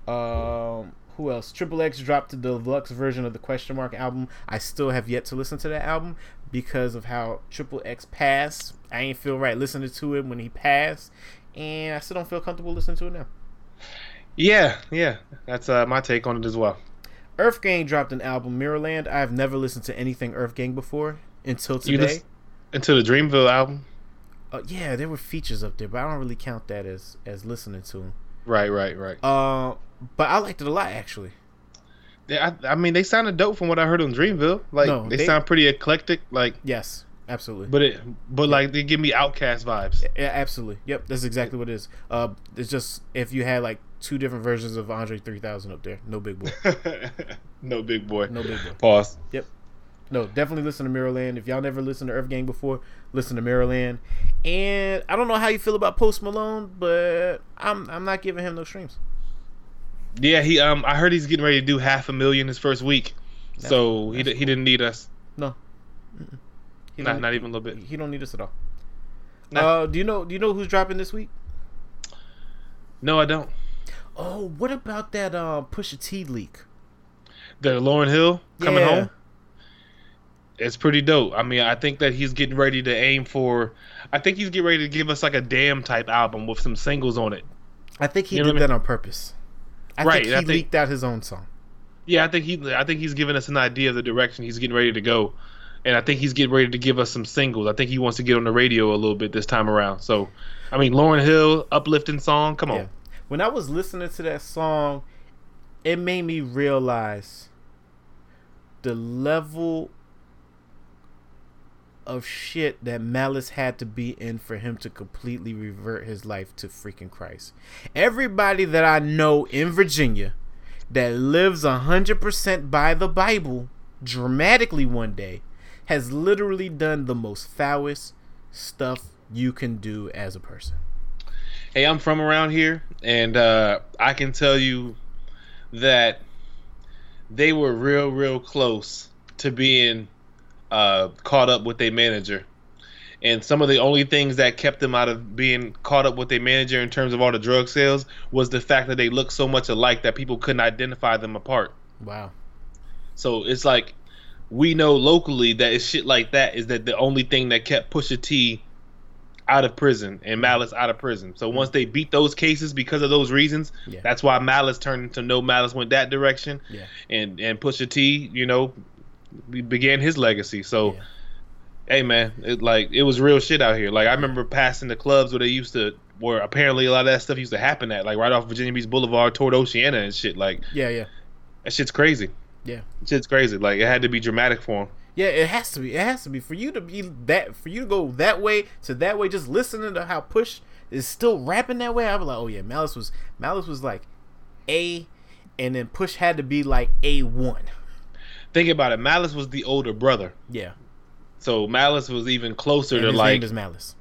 Speaker 1: Um, who else? Triple X dropped the deluxe version of the Question Mark album. I still have yet to listen to that album because of how Triple X passed. I ain't feel right listening to it when he passed, and I still don't feel comfortable listening to it now.
Speaker 2: Yeah, yeah. That's uh, my take on it as well.
Speaker 1: Earth Gang dropped an album, Mirrorland. I've never listened to anything Earth Gang before until today.
Speaker 2: lis- Into the Dreamville album.
Speaker 1: Uh, yeah, there were features up there, but I don't really count that as as listening to them.
Speaker 2: Right, right, right.
Speaker 1: Uh, but I liked it a lot actually.
Speaker 2: Yeah, I, I mean, they sounded dope from what I heard on Dreamville. Like
Speaker 1: No,
Speaker 2: they,
Speaker 1: they-
Speaker 2: sound pretty eclectic. Like,
Speaker 1: Yes, absolutely.
Speaker 2: but it, but like they give me OutKast vibes.
Speaker 1: Yeah, absolutely. Yep, that's exactly what it is. Uh, it's just if you had like two different versions of Andre 3000 up there, no Big Boi,
Speaker 2: no Big Boi.
Speaker 1: no Big Boi.
Speaker 2: Pause. Yep.
Speaker 1: No, definitely listen to Mirrorland. If y'all never listened to Earth Gang before, listen to Mirrorland. And I don't know how you feel about Post Malone, but I'm I'm not giving him no streams.
Speaker 2: Yeah, he um, I heard he's getting ready to do half a million his first week,
Speaker 1: That's-
Speaker 2: so he d- he didn't need us.
Speaker 1: No,
Speaker 2: Not not even a little bit.
Speaker 1: He don't need us at all.
Speaker 2: Nah.
Speaker 1: Uh, do you know? Do you know who's dropping this week?
Speaker 2: No, I don't.
Speaker 1: Oh, what about that uh, Pusha T leak?
Speaker 2: The Lauryn Hill coming
Speaker 1: Yeah.
Speaker 2: home. It's pretty dope. I mean, I think that he's getting ready to aim for. I think he's getting ready to give us like a damn type album with some singles on it.
Speaker 1: I think he
Speaker 2: You know
Speaker 1: did
Speaker 2: I
Speaker 1: that on purpose. I
Speaker 2: Right,
Speaker 1: think he
Speaker 2: I think-
Speaker 1: leaked out his own song.
Speaker 2: Yeah, I think he. I think he's giving us an idea of the direction he's getting ready to go, and I think he's getting ready to give us some singles. I think he wants to get on the radio a little bit this time around. So, I mean, Lauryn Hill, uplifting song. Come on.
Speaker 1: Yeah. When I was listening to that song, it made me realize the level of shit that Malice had to be in for him to completely revert his life to freaking Christ. Everybody that I know in Virginia that lives 100% by the Bible dramatically one day has literally done the most foulest stuff you can do as a person.
Speaker 2: Hey, I'm from around here, and uh, I can tell you that they were real, real close to being uh, caught up with their manager. And some of the only things that kept them out of being caught up with their manager in terms of all the drug sales was the fact that they looked so much alike that people couldn't identify them apart.
Speaker 1: Wow.
Speaker 2: So it's like we know locally that it's shit like that is that the only thing that kept Pusha T out of prison and Malice out of prison. So once they beat those cases because of those reasons,
Speaker 1: Yeah.
Speaker 2: that's why Malice turned into No Malice went that direction,
Speaker 1: Yeah.
Speaker 2: and and Pusha T, you know, be- began his legacy. So
Speaker 1: Yeah.
Speaker 2: Hey man, it like it was real shit out here. Like I remember passing the clubs where they used to, where apparently a lot of that stuff used to happen at, like right off Virginia Beach Boulevard toward Oceana and shit. Like
Speaker 1: Yeah, yeah,
Speaker 2: that shit's crazy.
Speaker 1: yeah.
Speaker 2: That shit's crazy. Like it had to be dramatic for him.
Speaker 1: Yeah, it has to be. It has to be for you to be that. For you to go that way to that way, just listening to how Push is still rapping that way. I was like, oh yeah, Malice was Malice was like A, and then Push had to be like A one.
Speaker 2: Think about it. Malice was the older brother,
Speaker 1: Yeah,
Speaker 2: so Malice was even closer
Speaker 1: and
Speaker 2: to
Speaker 1: his
Speaker 2: like
Speaker 1: name is Malice.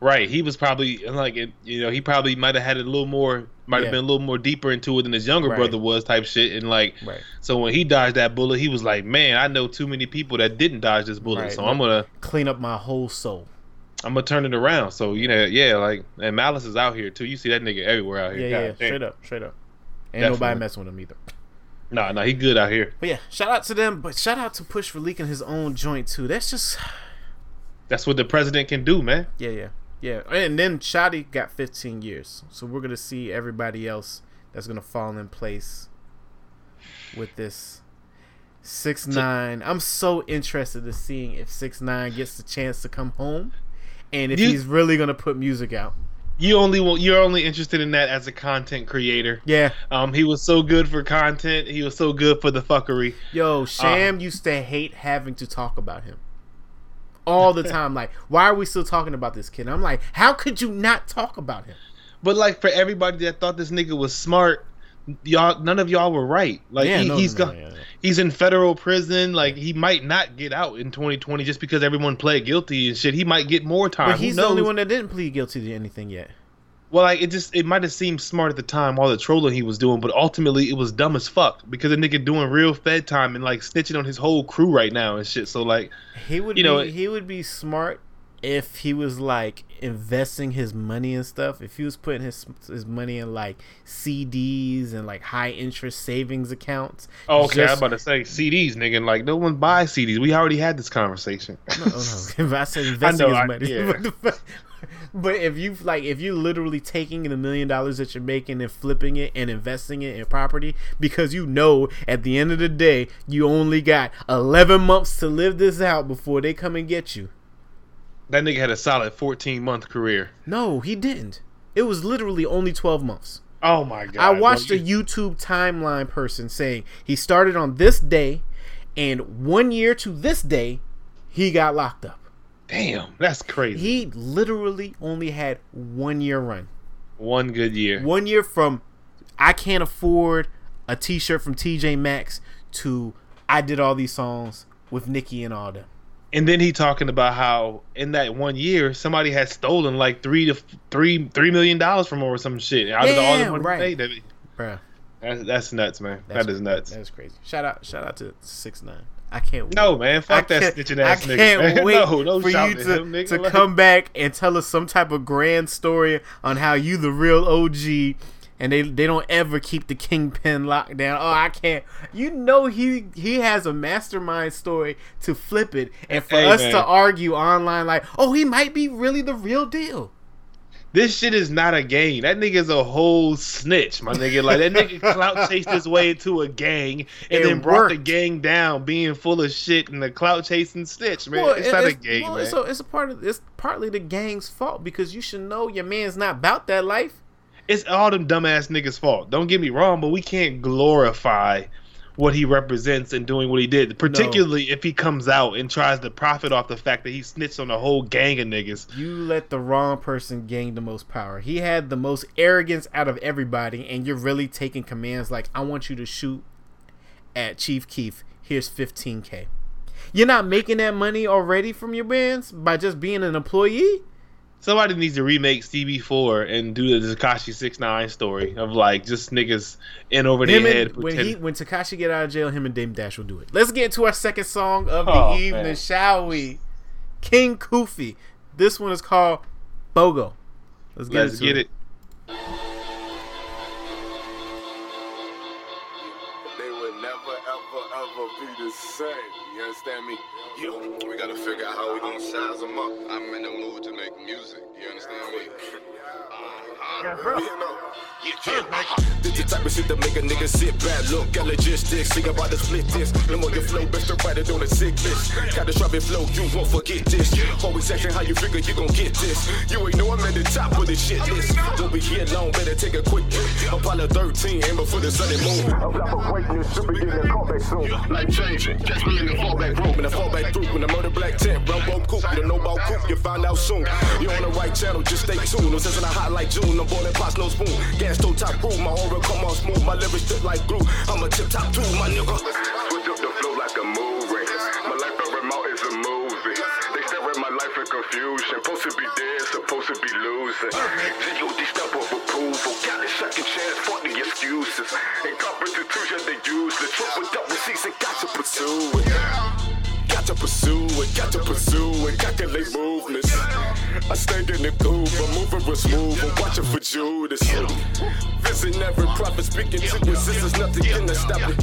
Speaker 2: right. He was probably like it, you know he probably might have had a little more, might have
Speaker 1: Yeah.
Speaker 2: been a little more deeper into it than his younger
Speaker 1: Right.
Speaker 2: brother was type shit. And like
Speaker 1: Right.
Speaker 2: so when he dodged that bullet, he was like, man, I know too many people that didn't dodge this bullet,
Speaker 1: Right.
Speaker 2: so I'm gonna
Speaker 1: Clean up my whole soul.
Speaker 2: I'm gonna turn it around. So you know, yeah, like and Malice is out here too. You see that nigga everywhere out here.
Speaker 1: yeah, yeah.
Speaker 2: God damn.
Speaker 1: straight up, straight up. Ain't nobody messing with him either.
Speaker 2: Nah, nah, he good out here.
Speaker 1: But yeah, shout out to them. But shout out to Push for leaking his own joint too. That's just
Speaker 2: That's what the president can do, man.
Speaker 1: Yeah, yeah, yeah. And then Shotti got 15 years, so we're gonna see everybody else that's gonna fall in place with this. Six nine. I'm so interested in seeing if six nine gets the chance to come home, and if
Speaker 2: You-
Speaker 1: he's really gonna put music out.
Speaker 2: You only want you're only interested in that as a content creator.
Speaker 1: Yeah,
Speaker 2: Um, he was so good for content. He was so good for the fuckery.
Speaker 1: yo, Sham used to hate having to talk about him all the time. like, why are we still talking about this kid? I'm like, how could you not talk about him?
Speaker 2: But like for everybody that thought this nigga was smart, y'all none of y'all were right. Like he,
Speaker 1: no,
Speaker 2: he's
Speaker 1: no,
Speaker 2: got
Speaker 1: no, no.
Speaker 2: he's in federal prison. Like he might not get out in 2020 just because everyone pled guilty and shit. He might get more time.
Speaker 1: But he's the only one that didn't plead guilty to anything yet.
Speaker 2: Well, like it just it might have seemed smart at the time, all the trolling he was doing, but ultimately it was dumb as fuck because the nigga doing real Fed time and like snitching on his whole crew right now and shit. So like,
Speaker 1: He would
Speaker 2: You
Speaker 1: be
Speaker 2: know,
Speaker 1: he would be smart if he was like investing his money and stuff. If he was putting his his money in like CDs and like high interest savings accounts.
Speaker 2: oh, okay, I'm about to say CDs, nigga. Like no one buys CDs. We already had this conversation.
Speaker 1: No, no. If I said investing
Speaker 2: know, I-
Speaker 1: his money,
Speaker 2: yeah.
Speaker 1: but, the fa- but if you like, if you're literally taking the million dollars that you're making and flipping it and investing it in property because you know at the end of the day you only got 11 months to live this out before they come and get you.
Speaker 2: that nigga had a solid 14 month career.
Speaker 1: No, he didn't. It was literally only 12 months.
Speaker 2: Oh my god!
Speaker 1: I watched a
Speaker 2: you-
Speaker 1: YouTube timeline person saying he started on this day, and one year to this day, he got locked up.
Speaker 2: Damn, that's crazy.
Speaker 1: He literally only had one year run.
Speaker 2: One good year.
Speaker 1: One year from I can't afford a T-shirt from TJ Maxx to I did all these songs with Nicki and all them.
Speaker 2: And then he talking about how in that one year somebody had stolen like three to three three million dollars from him or some shit out of the, all the
Speaker 1: Yeah,
Speaker 2: money
Speaker 1: right.
Speaker 2: he. That-
Speaker 1: Bruh,
Speaker 2: That's, that's nuts, man.
Speaker 1: that's,
Speaker 2: that is nuts.
Speaker 1: That's crazy. Shout out, shout out to Six Nine. I can't wait.
Speaker 2: No, man, fuck
Speaker 1: I
Speaker 2: that snitching ass
Speaker 1: I
Speaker 2: nigga.
Speaker 1: can't
Speaker 2: man.
Speaker 1: wait
Speaker 2: no, don't
Speaker 1: for you to,
Speaker 2: him, nigga.
Speaker 1: to
Speaker 2: Like-
Speaker 1: come back and tell us some type of grand story on how you the real OG and they they don't ever keep the kingpin locked down. Oh, I can't. You know he he has a mastermind story to flip it, and for
Speaker 2: Hey,
Speaker 1: us
Speaker 2: man.
Speaker 1: to argue online like, oh, he might be really the real deal.
Speaker 2: This shit is not a game. That nigga's a whole snitch, my nigga. Like that nigga clout chased his way into a gang and
Speaker 1: It
Speaker 2: then brought the gang down, being full of shit and the clout chasing snitch, man. it's
Speaker 1: it-
Speaker 2: not a game,
Speaker 1: well,
Speaker 2: man.
Speaker 1: It's, it's a part of it's partly the gang's fault because you should know your man's not about that life.
Speaker 2: it's all them dumbass niggas' fault. Don't get me wrong, but we can't glorify what he represents and doing what he did, particularly if he comes out and tries to profit off the fact that he snitched on a whole gang of niggas.
Speaker 1: You let the wrong person gain the most power. He had the most arrogance out of everybody, and you're really taking commands like, I want you to shoot at Chief Keef. Here's 15K. You're not making that money already from your bands by just being an employee?
Speaker 2: Somebody needs to remake CB4 and do the Tekashi Six Nine story of like just niggas in over their
Speaker 1: Him
Speaker 2: head.
Speaker 1: when
Speaker 2: pretend-
Speaker 1: he when Tekashi get out of jail, him and Dame Dash will do it. Let's get into our second song of the
Speaker 2: Oh,
Speaker 1: evening,
Speaker 2: man.
Speaker 1: shall we? King Kofi. This one is called Bogo. Let's get,
Speaker 2: Let's
Speaker 1: into
Speaker 2: get
Speaker 1: it.
Speaker 2: it.
Speaker 4: They would never, ever, ever be the
Speaker 3: same. You understand me? Yo, we gotta figure out how we gonna size them up. I'm in the mood to make music. You understand me? Uh-huh.
Speaker 4: bro.
Speaker 3: You know, this the type of shit that make a nigga sit back, look at logistics. Think about the split this. No more your flow, best to write it on a sick list. Got flow, you won't forget this. Always asking how you figure you gon' get this. You ain't know I'm at the top of the shit list. Don't be here long, better take a quick trip. Apollo 13, aiming before the sunny moon. I'm top of greatness, should be getting a callback soon. Life changing, catch me in the fallback room, and I fall back through. When I murder black tent, Rumbo coupe, you don't know about coupe, you find out soon. You're on the right channel, just stay tuned. No sense in a hot like June, I'm boiling pots, no spoon. Gas toe top groove, my aura come on smooth, my lyrics stick like glue. I'm a tip top two, my nigga. Switch up the flow like a movie. My life a remote is a movie. They stare at my life in confusion. Supposed to be dead, supposed to be losing. G.O.D. step of approval. Got a second chance, fuck the excuses. Incompetent tools, yet they use the without receipts and got to pursue it. Got to pursue it, got to pursue it, calculate movements. I stay in the groove, I'm moving real smooth, I'm watching for Judas. Visit every prophet speaking to resistance, nothing can stop it.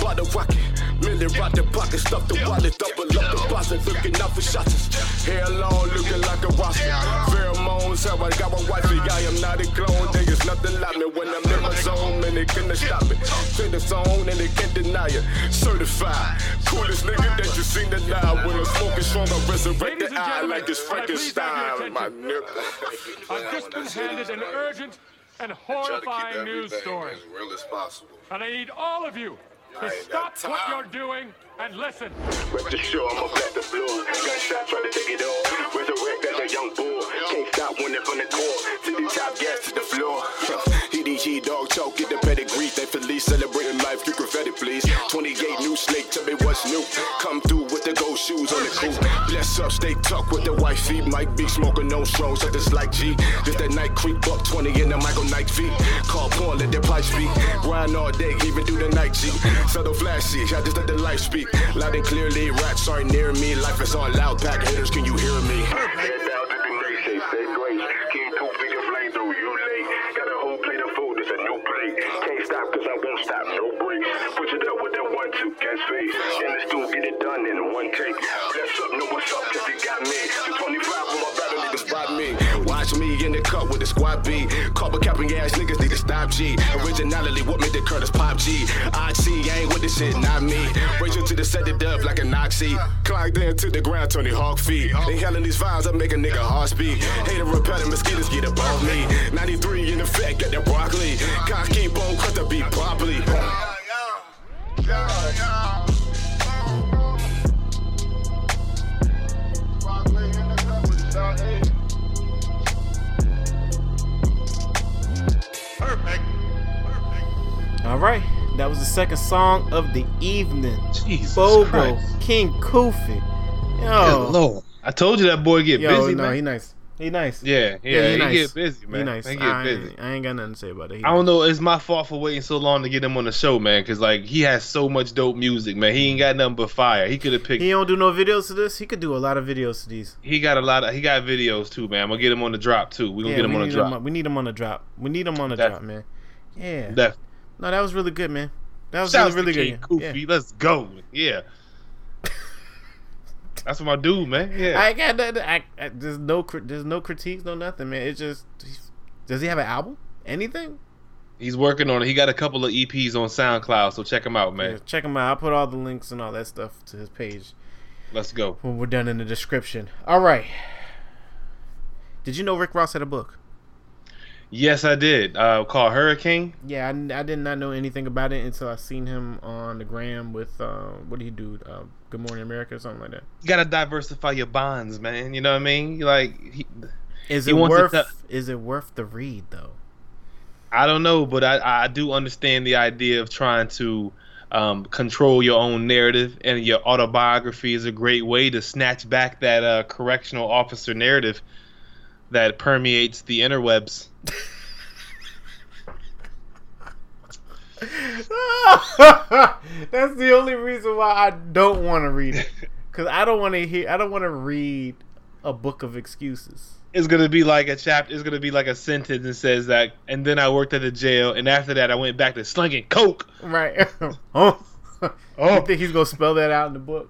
Speaker 3: By the rocket, million rock the pocket, stuff the wallet, double up the deposit, looking out for shots. Hair long, looking like a roster. Pheromones, how I got my wifey, I am not a clone. There is nothing like me when I'm in my zone, and they can't stop it. Feel the zone and they can't deny it. Certified, coolest nigga that you seen alive. When I'm smoking strong, I resurrect the eye like it's
Speaker 4: can I please have your
Speaker 3: Frankenstein, my
Speaker 4: attention?
Speaker 3: nigga.
Speaker 4: I've just been handed an urgent and horrifying news story.
Speaker 3: as real as possible.
Speaker 4: And I need all of you to stop what you're doing and listen.
Speaker 3: Rest assured, I'm up at the floor. Gunshot try to take it off. Resurrect as a young bull. Can't stop winning from the core. To the top, gas to the floor. EDG dog talk, get the pedigree. Thankfully, celebrating life. You confetti, please. 28 new snake, tell me what's new. Come through with the gold shoes on the coupe. Bless up, stay tucked with the white feet. Might be smoking no strong, so this like G. Just that night creep buck 20 in the Michael Night feet. Call porn, let their pipe speak. Grind all day, even through the night G. Subtle flashy, I just let the light speak. Loud and clearly, rats aren't near me. Life is on loud, pack haters, can you hear me? Squad B. Carbon capping ass niggas need to stop G. Originality, what made the Curtis pop G? I see, ain't with this shit, not me. Rachel to the set it up like a Noxy. Clocked in to the ground, Tony Hawk feet. Inhaling these vibes, I make a nigga heart speed. Hater repelling mosquitoes get above me. 93 in effect, get the broccoli. God keep cut the beat properly.
Speaker 1: All right, that was the second song of the evening.
Speaker 2: Jesus
Speaker 1: Bobo
Speaker 2: Christ.
Speaker 1: King Kofi.
Speaker 2: Good Lord. I told you that boy get
Speaker 1: yo,
Speaker 2: busy,
Speaker 1: no,
Speaker 2: man.
Speaker 1: he nice. He nice.
Speaker 2: Yeah, yeah,
Speaker 1: he,
Speaker 2: he,
Speaker 1: nice.
Speaker 2: get busy, man.
Speaker 1: He nice.
Speaker 2: He get
Speaker 1: I,
Speaker 2: busy.
Speaker 1: Ain't, I ain't got nothing to say about it. He
Speaker 2: I don't know. It's my fault for waiting so long to get him on the show, man. Cause like he has so much dope music, man. He ain't got nothing but fire. He could have picked.
Speaker 1: He don't do no videos to this. He could do a lot of videos to these.
Speaker 2: He got a lot of. He got videos too, man. I'm gonna get him on the drop too. We gonna
Speaker 1: Yeah,
Speaker 2: get him on the drop.
Speaker 1: Him, we need him on the drop. We need him on the drop, man. Yeah.
Speaker 2: Def-
Speaker 1: No, that was really good, man. That was
Speaker 2: Shouts
Speaker 1: really, really good.
Speaker 2: Kofi.
Speaker 1: Yeah.
Speaker 2: Let's go. Yeah. That's my dude, man. Yeah.
Speaker 1: I got nothing. I, I, there's no there's no critiques, no nothing, man. It's just does he have an album? Anything?
Speaker 2: He's working on it. He got a couple of EPs on SoundCloud, so check him out, man.
Speaker 1: Yeah, check him out. I'll put all the links and all that stuff to his page
Speaker 2: Let's go.
Speaker 1: when we're done in the description. All right. Did you know Rick Ross had a book?
Speaker 2: Yes, I did. Uh, called Hurricane.
Speaker 1: Yeah, I, I did not know anything about it until I seen him on the gram with uh, what did he do? Uh, Good Morning America or something like that.
Speaker 2: You gotta diversify your bonds, man. You know what I mean? Like, he,
Speaker 1: Is it worth?
Speaker 2: to-
Speaker 1: is it worth the read though?
Speaker 2: I don't know, but I, I do understand the idea of trying to um, control your own narrative, and your autobiography is a great way to snatch back that uh, correctional officer narrative that permeates the interwebs.
Speaker 1: That's the only reason why I don't want to read it. Cause I don't want to hear. I don't want to read a book of excuses.
Speaker 2: It's gonna be like a chapter. It's gonna be like a sentence that says that, and then I worked at the jail, and after that I went back to slinging coke.
Speaker 1: Right? oh,
Speaker 2: Oh.
Speaker 1: you think he's gonna spell that out in the book?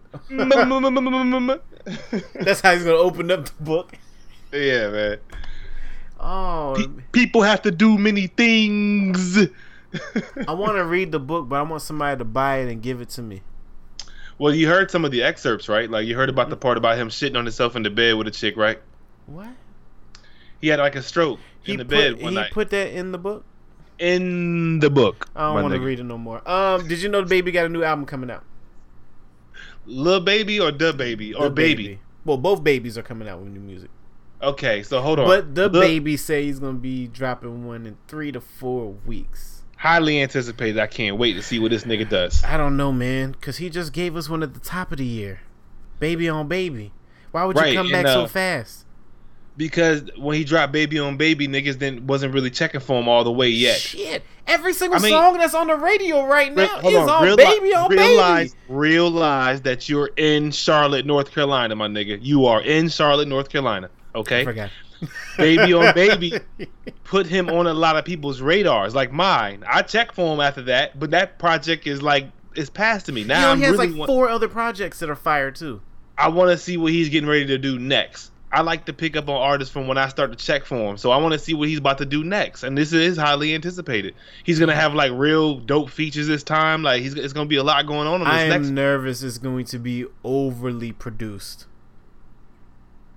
Speaker 1: That's how he's gonna open up the book.
Speaker 2: Man.
Speaker 1: Oh,
Speaker 2: Pe- people have to do many things.
Speaker 1: I want to read the book, but I want somebody to buy it and give it to me.
Speaker 2: well, you heard some of the excerpts, right? Like you heard about the part about him shitting on himself in the bed with a chick, right?
Speaker 1: What?
Speaker 2: He had like a stroke
Speaker 1: He
Speaker 2: in the
Speaker 1: put
Speaker 2: bed one
Speaker 1: he
Speaker 2: night.
Speaker 1: put that in the book.
Speaker 2: in the book.
Speaker 1: I don't want to read it no more. Um, did you know DaBaby got a new album coming out?
Speaker 2: Lil baby or DaBaby or DaBaby.
Speaker 1: Well, both babies are coming out with new music.
Speaker 2: Okay, so hold on.
Speaker 1: But DaBaby say he's gonna be dropping one in three to four weeks.
Speaker 2: highly anticipated. I can't wait to see what this nigga does.
Speaker 1: I don't know, man, because he just gave us one at the top of the year, baby on baby. Why would
Speaker 2: Right,
Speaker 1: you come
Speaker 2: and,
Speaker 1: back
Speaker 2: uh,
Speaker 1: so fast?
Speaker 2: Because when he dropped baby on baby, niggas then wasn't really checking for him all the way yet.
Speaker 1: Shit, every single
Speaker 2: I mean-
Speaker 1: song that's on the radio right
Speaker 2: Re-
Speaker 1: now is on
Speaker 2: reali-
Speaker 1: baby on
Speaker 2: realize,
Speaker 1: baby.
Speaker 2: realize that you're in Charlotte, North Carolina, my nigga. You are in Charlotte, North Carolina.
Speaker 1: I
Speaker 2: Okay,
Speaker 1: forgot.
Speaker 2: baby on baby put him on a lot of people's radars, like mine. I check for him after that, but that project is like it's past to me now.
Speaker 1: he
Speaker 2: I'm
Speaker 1: has
Speaker 2: really
Speaker 1: like
Speaker 2: wa-
Speaker 1: four other projects that are fire too.
Speaker 2: I want to see what he's getting ready to do next. I like to pick up on artists from when I start to check for him, so I want to see what he's about to do next. And this is highly anticipated. He's gonna have like real dope features this time. Like he's it's gonna be a lot going on on this
Speaker 1: I am
Speaker 2: next.
Speaker 1: nervous it's going to be overly produced.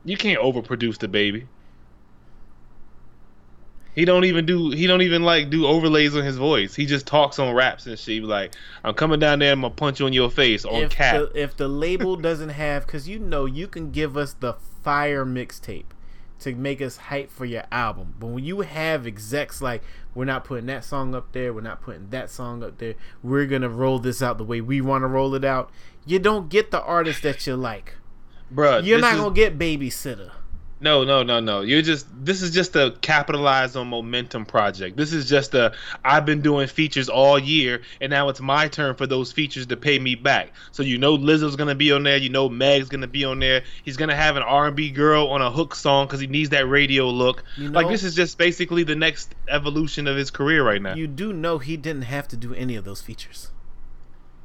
Speaker 2: You can't overproduce DaBaby. He don't even do. He don't even like do overlays on his voice. He just talks on raps and shit. Be like, I'm coming down there. And I'm gonna punch you in your face on
Speaker 1: if
Speaker 2: cap.
Speaker 1: the if the label doesn't have because you know you can give us the fire mixtape to make us hype for your album but when you have execs like we're not putting that song up there we're not putting that song up there we're gonna roll this out the way we want to roll it out you don't get the artist that you like
Speaker 2: Bruh,
Speaker 1: you're not
Speaker 2: is-
Speaker 1: gonna get babysitter
Speaker 2: No, no, no, no. You're just this is just a capitalize on momentum project. This is just a I've been doing features all year and now it's my turn for those features to pay me back. So you know Lizzo's gonna be on there, you know Meg's gonna be on there. He's gonna have an R&B girl on a hook song because he needs that radio look.
Speaker 1: You
Speaker 2: like this is just basically the next evolution of his career right now.
Speaker 1: you do know he didn't have to do any of those features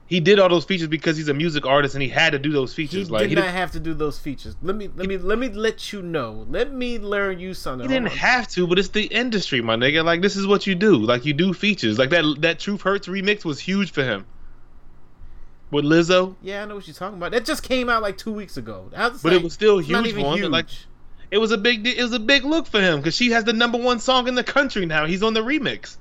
Speaker 2: he did all those features because he's a music artist and he had to do those
Speaker 1: he
Speaker 2: features. like
Speaker 1: did
Speaker 2: he,
Speaker 1: not
Speaker 2: didn't,
Speaker 1: have to do those features let me let me let me let you know let me learn you something
Speaker 2: he didn't have to, but it's the industry, my nigga. Like this is what you do. Like you do features. Like that that Truth Hurts remix was huge for him. With Lizzo,
Speaker 1: Yeah, I know what you're talking about. That just came out like two weeks ago.
Speaker 2: But
Speaker 1: like,
Speaker 2: it was still huge for him.
Speaker 1: huge.
Speaker 2: Like it was a big it was a big look for him because she has the number one song in the country now. He's on the remix.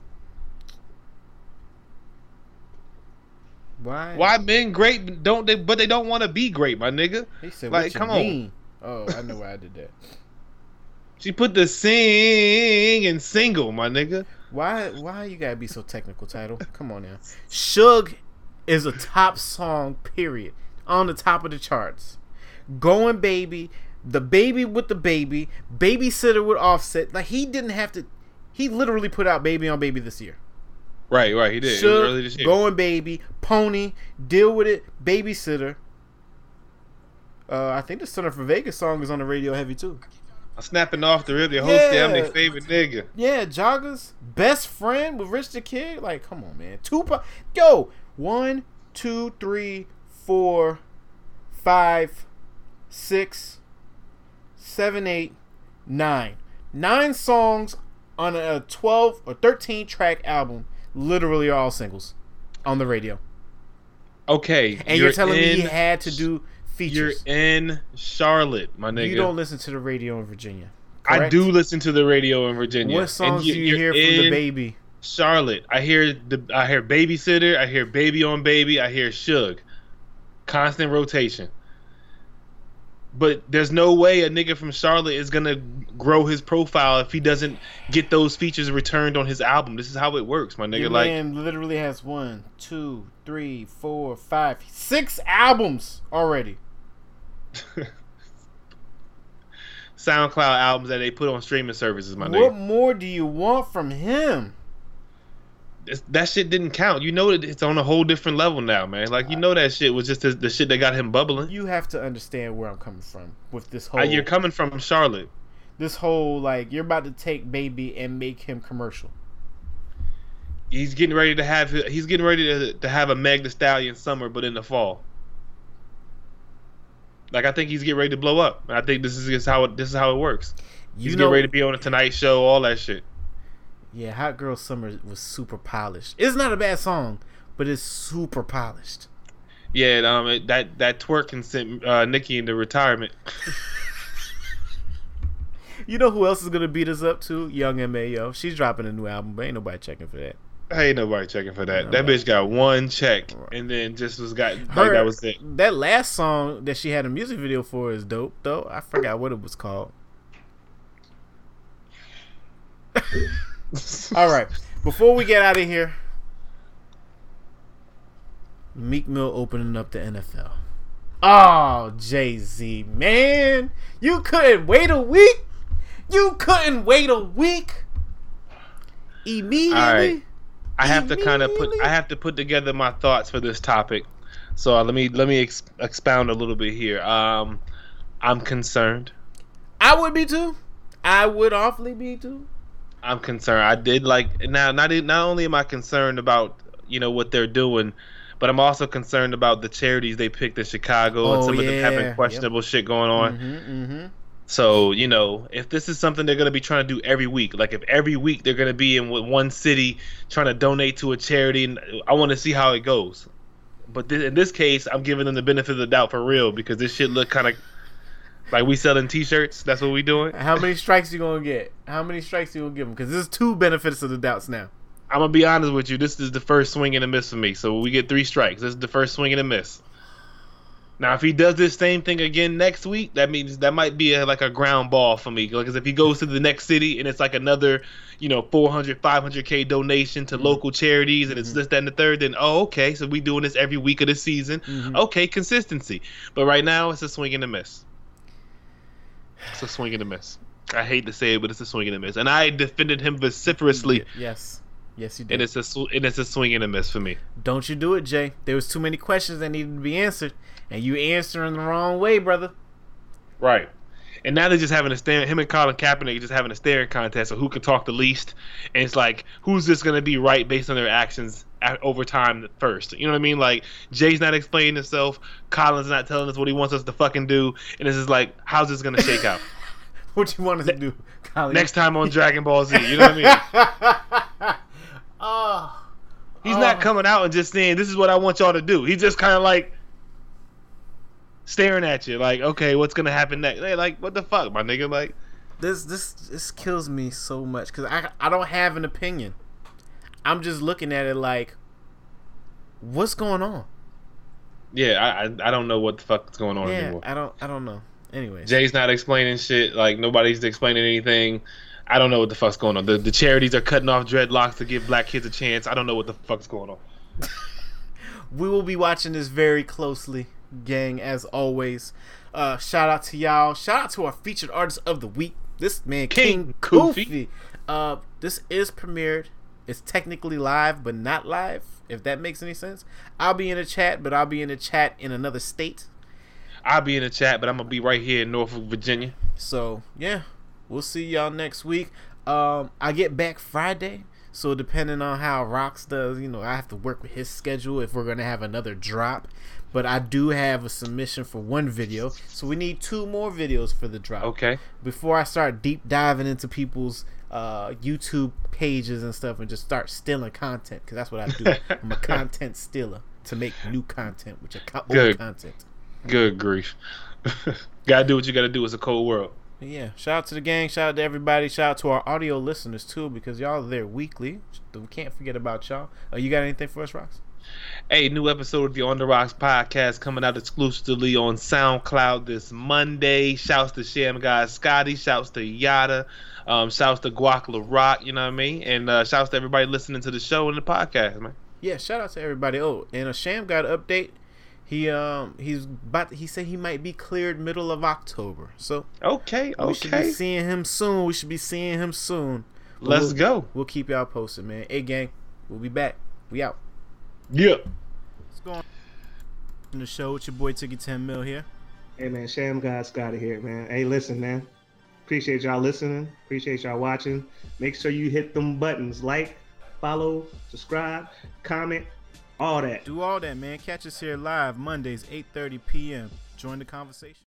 Speaker 1: Why?
Speaker 2: Why men great don't they? But they don't want to be great, my nigga.
Speaker 1: He said,
Speaker 2: Like,
Speaker 1: "What you
Speaker 2: come on.
Speaker 1: mean?" Oh, I know why I did that.
Speaker 2: She put the sing and single, my nigga.
Speaker 1: Why? Why you gotta be so technical? Title. Come on now. Suge is a top song. Period. On the top of the charts. Going baby, the baby with the baby, babysitter with Offset. Like he didn't have to. He literally put out baby on baby this year.
Speaker 2: Right, right. He did. It was early this year.
Speaker 1: going baby, pony, deal with it, babysitter. Uh, I think the Center for Vegas song is on the radio heavy too.
Speaker 2: I'm snapping off the rib, Your host, yeah. I'm their favorite nigga.
Speaker 1: Yeah, joggers, best friend with Rich the Kid. Like, come on, man. Tupac. Yo, one, two, three, four, five, six, seven, eight, nine. Nine songs on a 12 or 13 track album. Literally all singles on the radio.
Speaker 2: Okay,
Speaker 1: And you're, telling me he had to do features.
Speaker 2: You're in Charlotte, my nigga.
Speaker 1: You don't listen to the radio in Virginia.
Speaker 2: I do listen to the radio in Virginia.
Speaker 1: What songs
Speaker 2: you-
Speaker 1: do you hear from DaBaby?
Speaker 2: Charlotte. I hear the I hear babysitter. I hear baby on baby. I hear Suge. Constant rotation. But there's no way a nigga from Charlotte is gonna grow his profile if he doesn't get those features returned on his album. This is how it works, my nigga.
Speaker 1: Your
Speaker 2: like
Speaker 1: man literally has one, two, three, four, five, six albums already.
Speaker 2: SoundCloud albums that they put on streaming services, my
Speaker 1: What
Speaker 2: nigga.
Speaker 1: What more do you want from him?
Speaker 2: That shit didn't count. You know that it's on a whole different level now, man. Like you know that shit was just the, the shit that got him bubbling.
Speaker 1: You have to understand where I'm coming from with this whole.
Speaker 2: Uh, you're coming from Charlotte.
Speaker 1: this whole like you're about to take baby and make him commercial.
Speaker 2: He's getting ready to have he's getting ready to, to have a Meg Thee Stallion summer, but in the fall. Like I think he's getting ready to blow up. I think this is just how it, this is how it works. He's
Speaker 1: You
Speaker 2: getting
Speaker 1: know,
Speaker 2: ready to be on a Tonight Show, all that shit.
Speaker 1: Yeah, Hot Girl Summer was super polished. It's not a bad song, but it's super polished.
Speaker 2: Yeah, um, it, that that twerking sent uh, Nicki into retirement.
Speaker 1: You know who else is gonna beat us up too? Young M.A.O. She's dropping a new album, but ain't nobody checking for that.
Speaker 2: Ain't nobody checking for that. That bitch got one check and then just was got like that was it.
Speaker 1: That last song that she had a music video for is dope, though. I forgot what it was called. All right, before we get out of here, Meek Mill opening up the NFL. Oh, Jay Z, man, you couldn't wait a week. You couldn't wait a week. Immediately.
Speaker 2: All right. I have to kind of put I have to put together my thoughts for this topic. So uh, let me let me ex- expound a little bit here. Um, I'm concerned.
Speaker 1: I would be too. I would awfully be too.
Speaker 2: I'm concerned. I did like now. Not not only am I concerned about you know what they're doing, but I'm also concerned about the charities they picked in Chicago and
Speaker 1: Oh,
Speaker 2: some of them
Speaker 1: yeah.
Speaker 2: having
Speaker 1: Yep.
Speaker 2: questionable shit going on.
Speaker 1: Mm-hmm, mm-hmm.
Speaker 2: So you know, if this is something they're gonna be trying to do every week, like if every week they're gonna be in one city trying to donate to a charity, and I want to see how it goes. But th- in this case, I'm giving them the benefit of the doubt for real because this shit look kind of like we selling T-shirts. That's what we doing.
Speaker 1: How many strikes you gonna get? How many strikes you gonna give him? Because there's two benefits of the doubts now.
Speaker 2: I'm gonna be honest with you. This is the first swing and a miss for me. So we get three strikes. This is the first swing and a miss. Now, if he does this same thing again next week, that means that might be a, like a ground ball for me. Because if he goes to the next city and it's like another, you know, 400, 500k donation to mm-hmm. local charities, and it's mm-hmm. this, that, and the third, then oh, okay, so we doing this every week of the season. Mm-hmm. Okay, consistency. But right now, it's a swing and a miss. It's a swing and a miss. I hate to say it, but it's a swing and a miss. And I defended him vociferously
Speaker 1: Yes, yes, you did.
Speaker 2: and it's a sw- and it's a swing and a miss for me.
Speaker 1: Don't you do it, Jay? There was too many questions that needed to be answered, and you answering the wrong way, brother.
Speaker 2: Right. And now they're just having a stare. Him and Colin Kaepernick are just having a staring contest of who can talk the least. And it's like, who's this going to be right based on their actions over time first? You know what I mean? Like Jay's not explaining himself. Colin's not telling us what he wants us to fucking do. And it's just like, how's this to shake out
Speaker 1: What you want us to do, Colin?
Speaker 2: next time on Dragon Ball Z? You know what I mean?
Speaker 1: oh,
Speaker 2: He's
Speaker 1: Oh.
Speaker 2: not ah. coming out and just saying, "This is what I want y'all to do." He's just kind of like staring at you, like, "Okay, what's gonna happen next?" Hey, like, what the fuck, my nigga? Like,
Speaker 1: this this this kills me so much because I I don't have an opinion. I'm just looking at it like, what's going on?
Speaker 2: yeah, I I, don't know what the fuck's going on
Speaker 1: Yeah,
Speaker 2: anymore.
Speaker 1: I don't I don't know. Anyway,
Speaker 2: Jay's not explaining shit. Like nobody's explaining anything. I don't know what the fuck's going on. The the charities are cutting off dreadlocks to give black kids a chance. I don't know what the fuck's going on.
Speaker 1: we will be watching this very closely, gang, as always. Uh, shout out to y'all. Shout out to our featured artist of the week. This man, King,
Speaker 2: King.
Speaker 1: Kofi. Uh, this is premiered. It's technically live, but not live. If that makes any sense. I'll be in the chat, but I'll be in the chat in another state.
Speaker 2: I'll be in the chat, but I'm gonna be right here in Norfolk, Virginia.
Speaker 1: So yeah, we'll see y'all next week. Um, I get back Friday, so depending on how Rox does, you know, I have to work with his schedule if we're gonna have another drop. But I do have a submission for one video, so we need two more videos for the drop.
Speaker 2: Okay.
Speaker 1: Before I start deep diving into people's uh, YouTube pages and stuff, and just start stealing content, because that's what I do. I'm a content stealer to make new content, which is co- old
Speaker 2: Good.
Speaker 1: content.
Speaker 2: Good grief. gotta do what you gotta do. It's a cold world.
Speaker 1: Yeah, shout out to the gang, shout out to everybody, shout out to our audio listeners too, because y'all are there weekly. We can't forget about y'all. Uh, you got anything for us, Rox?
Speaker 2: Hey, new episode of the On the Rocks podcast coming out exclusively on SoundCloud this Monday. Shouts to Sham Guy Scotty. Shouts to Yada. Um, shouts to Guac La Rock, you know what I mean? And uh, shouts to everybody listening to the show and the podcast, man.
Speaker 1: Yeah, shout out to everybody. Oh, and a Sham got an update. He um he's about he said he might be cleared middle of October. So
Speaker 2: Okay, okay.
Speaker 1: we should be seeing him soon. We should be seeing him soon. But
Speaker 2: Let's
Speaker 1: we'll-
Speaker 2: go.
Speaker 1: We'll keep y'all posted, man. Hey gang, we'll be back. We out.
Speaker 2: Yeah.
Speaker 1: Let's on in the show with your boy Ticky 10 Mil here.
Speaker 5: Hey man, Sham God Scotty here, man. Hey, listen, man. Appreciate y'all listening. Appreciate y'all watching. Make sure you hit them buttons, like, follow, subscribe, comment, all that.
Speaker 1: Do all that, man. Catch us here live Mondays, 8:30 p.m. Join the conversation.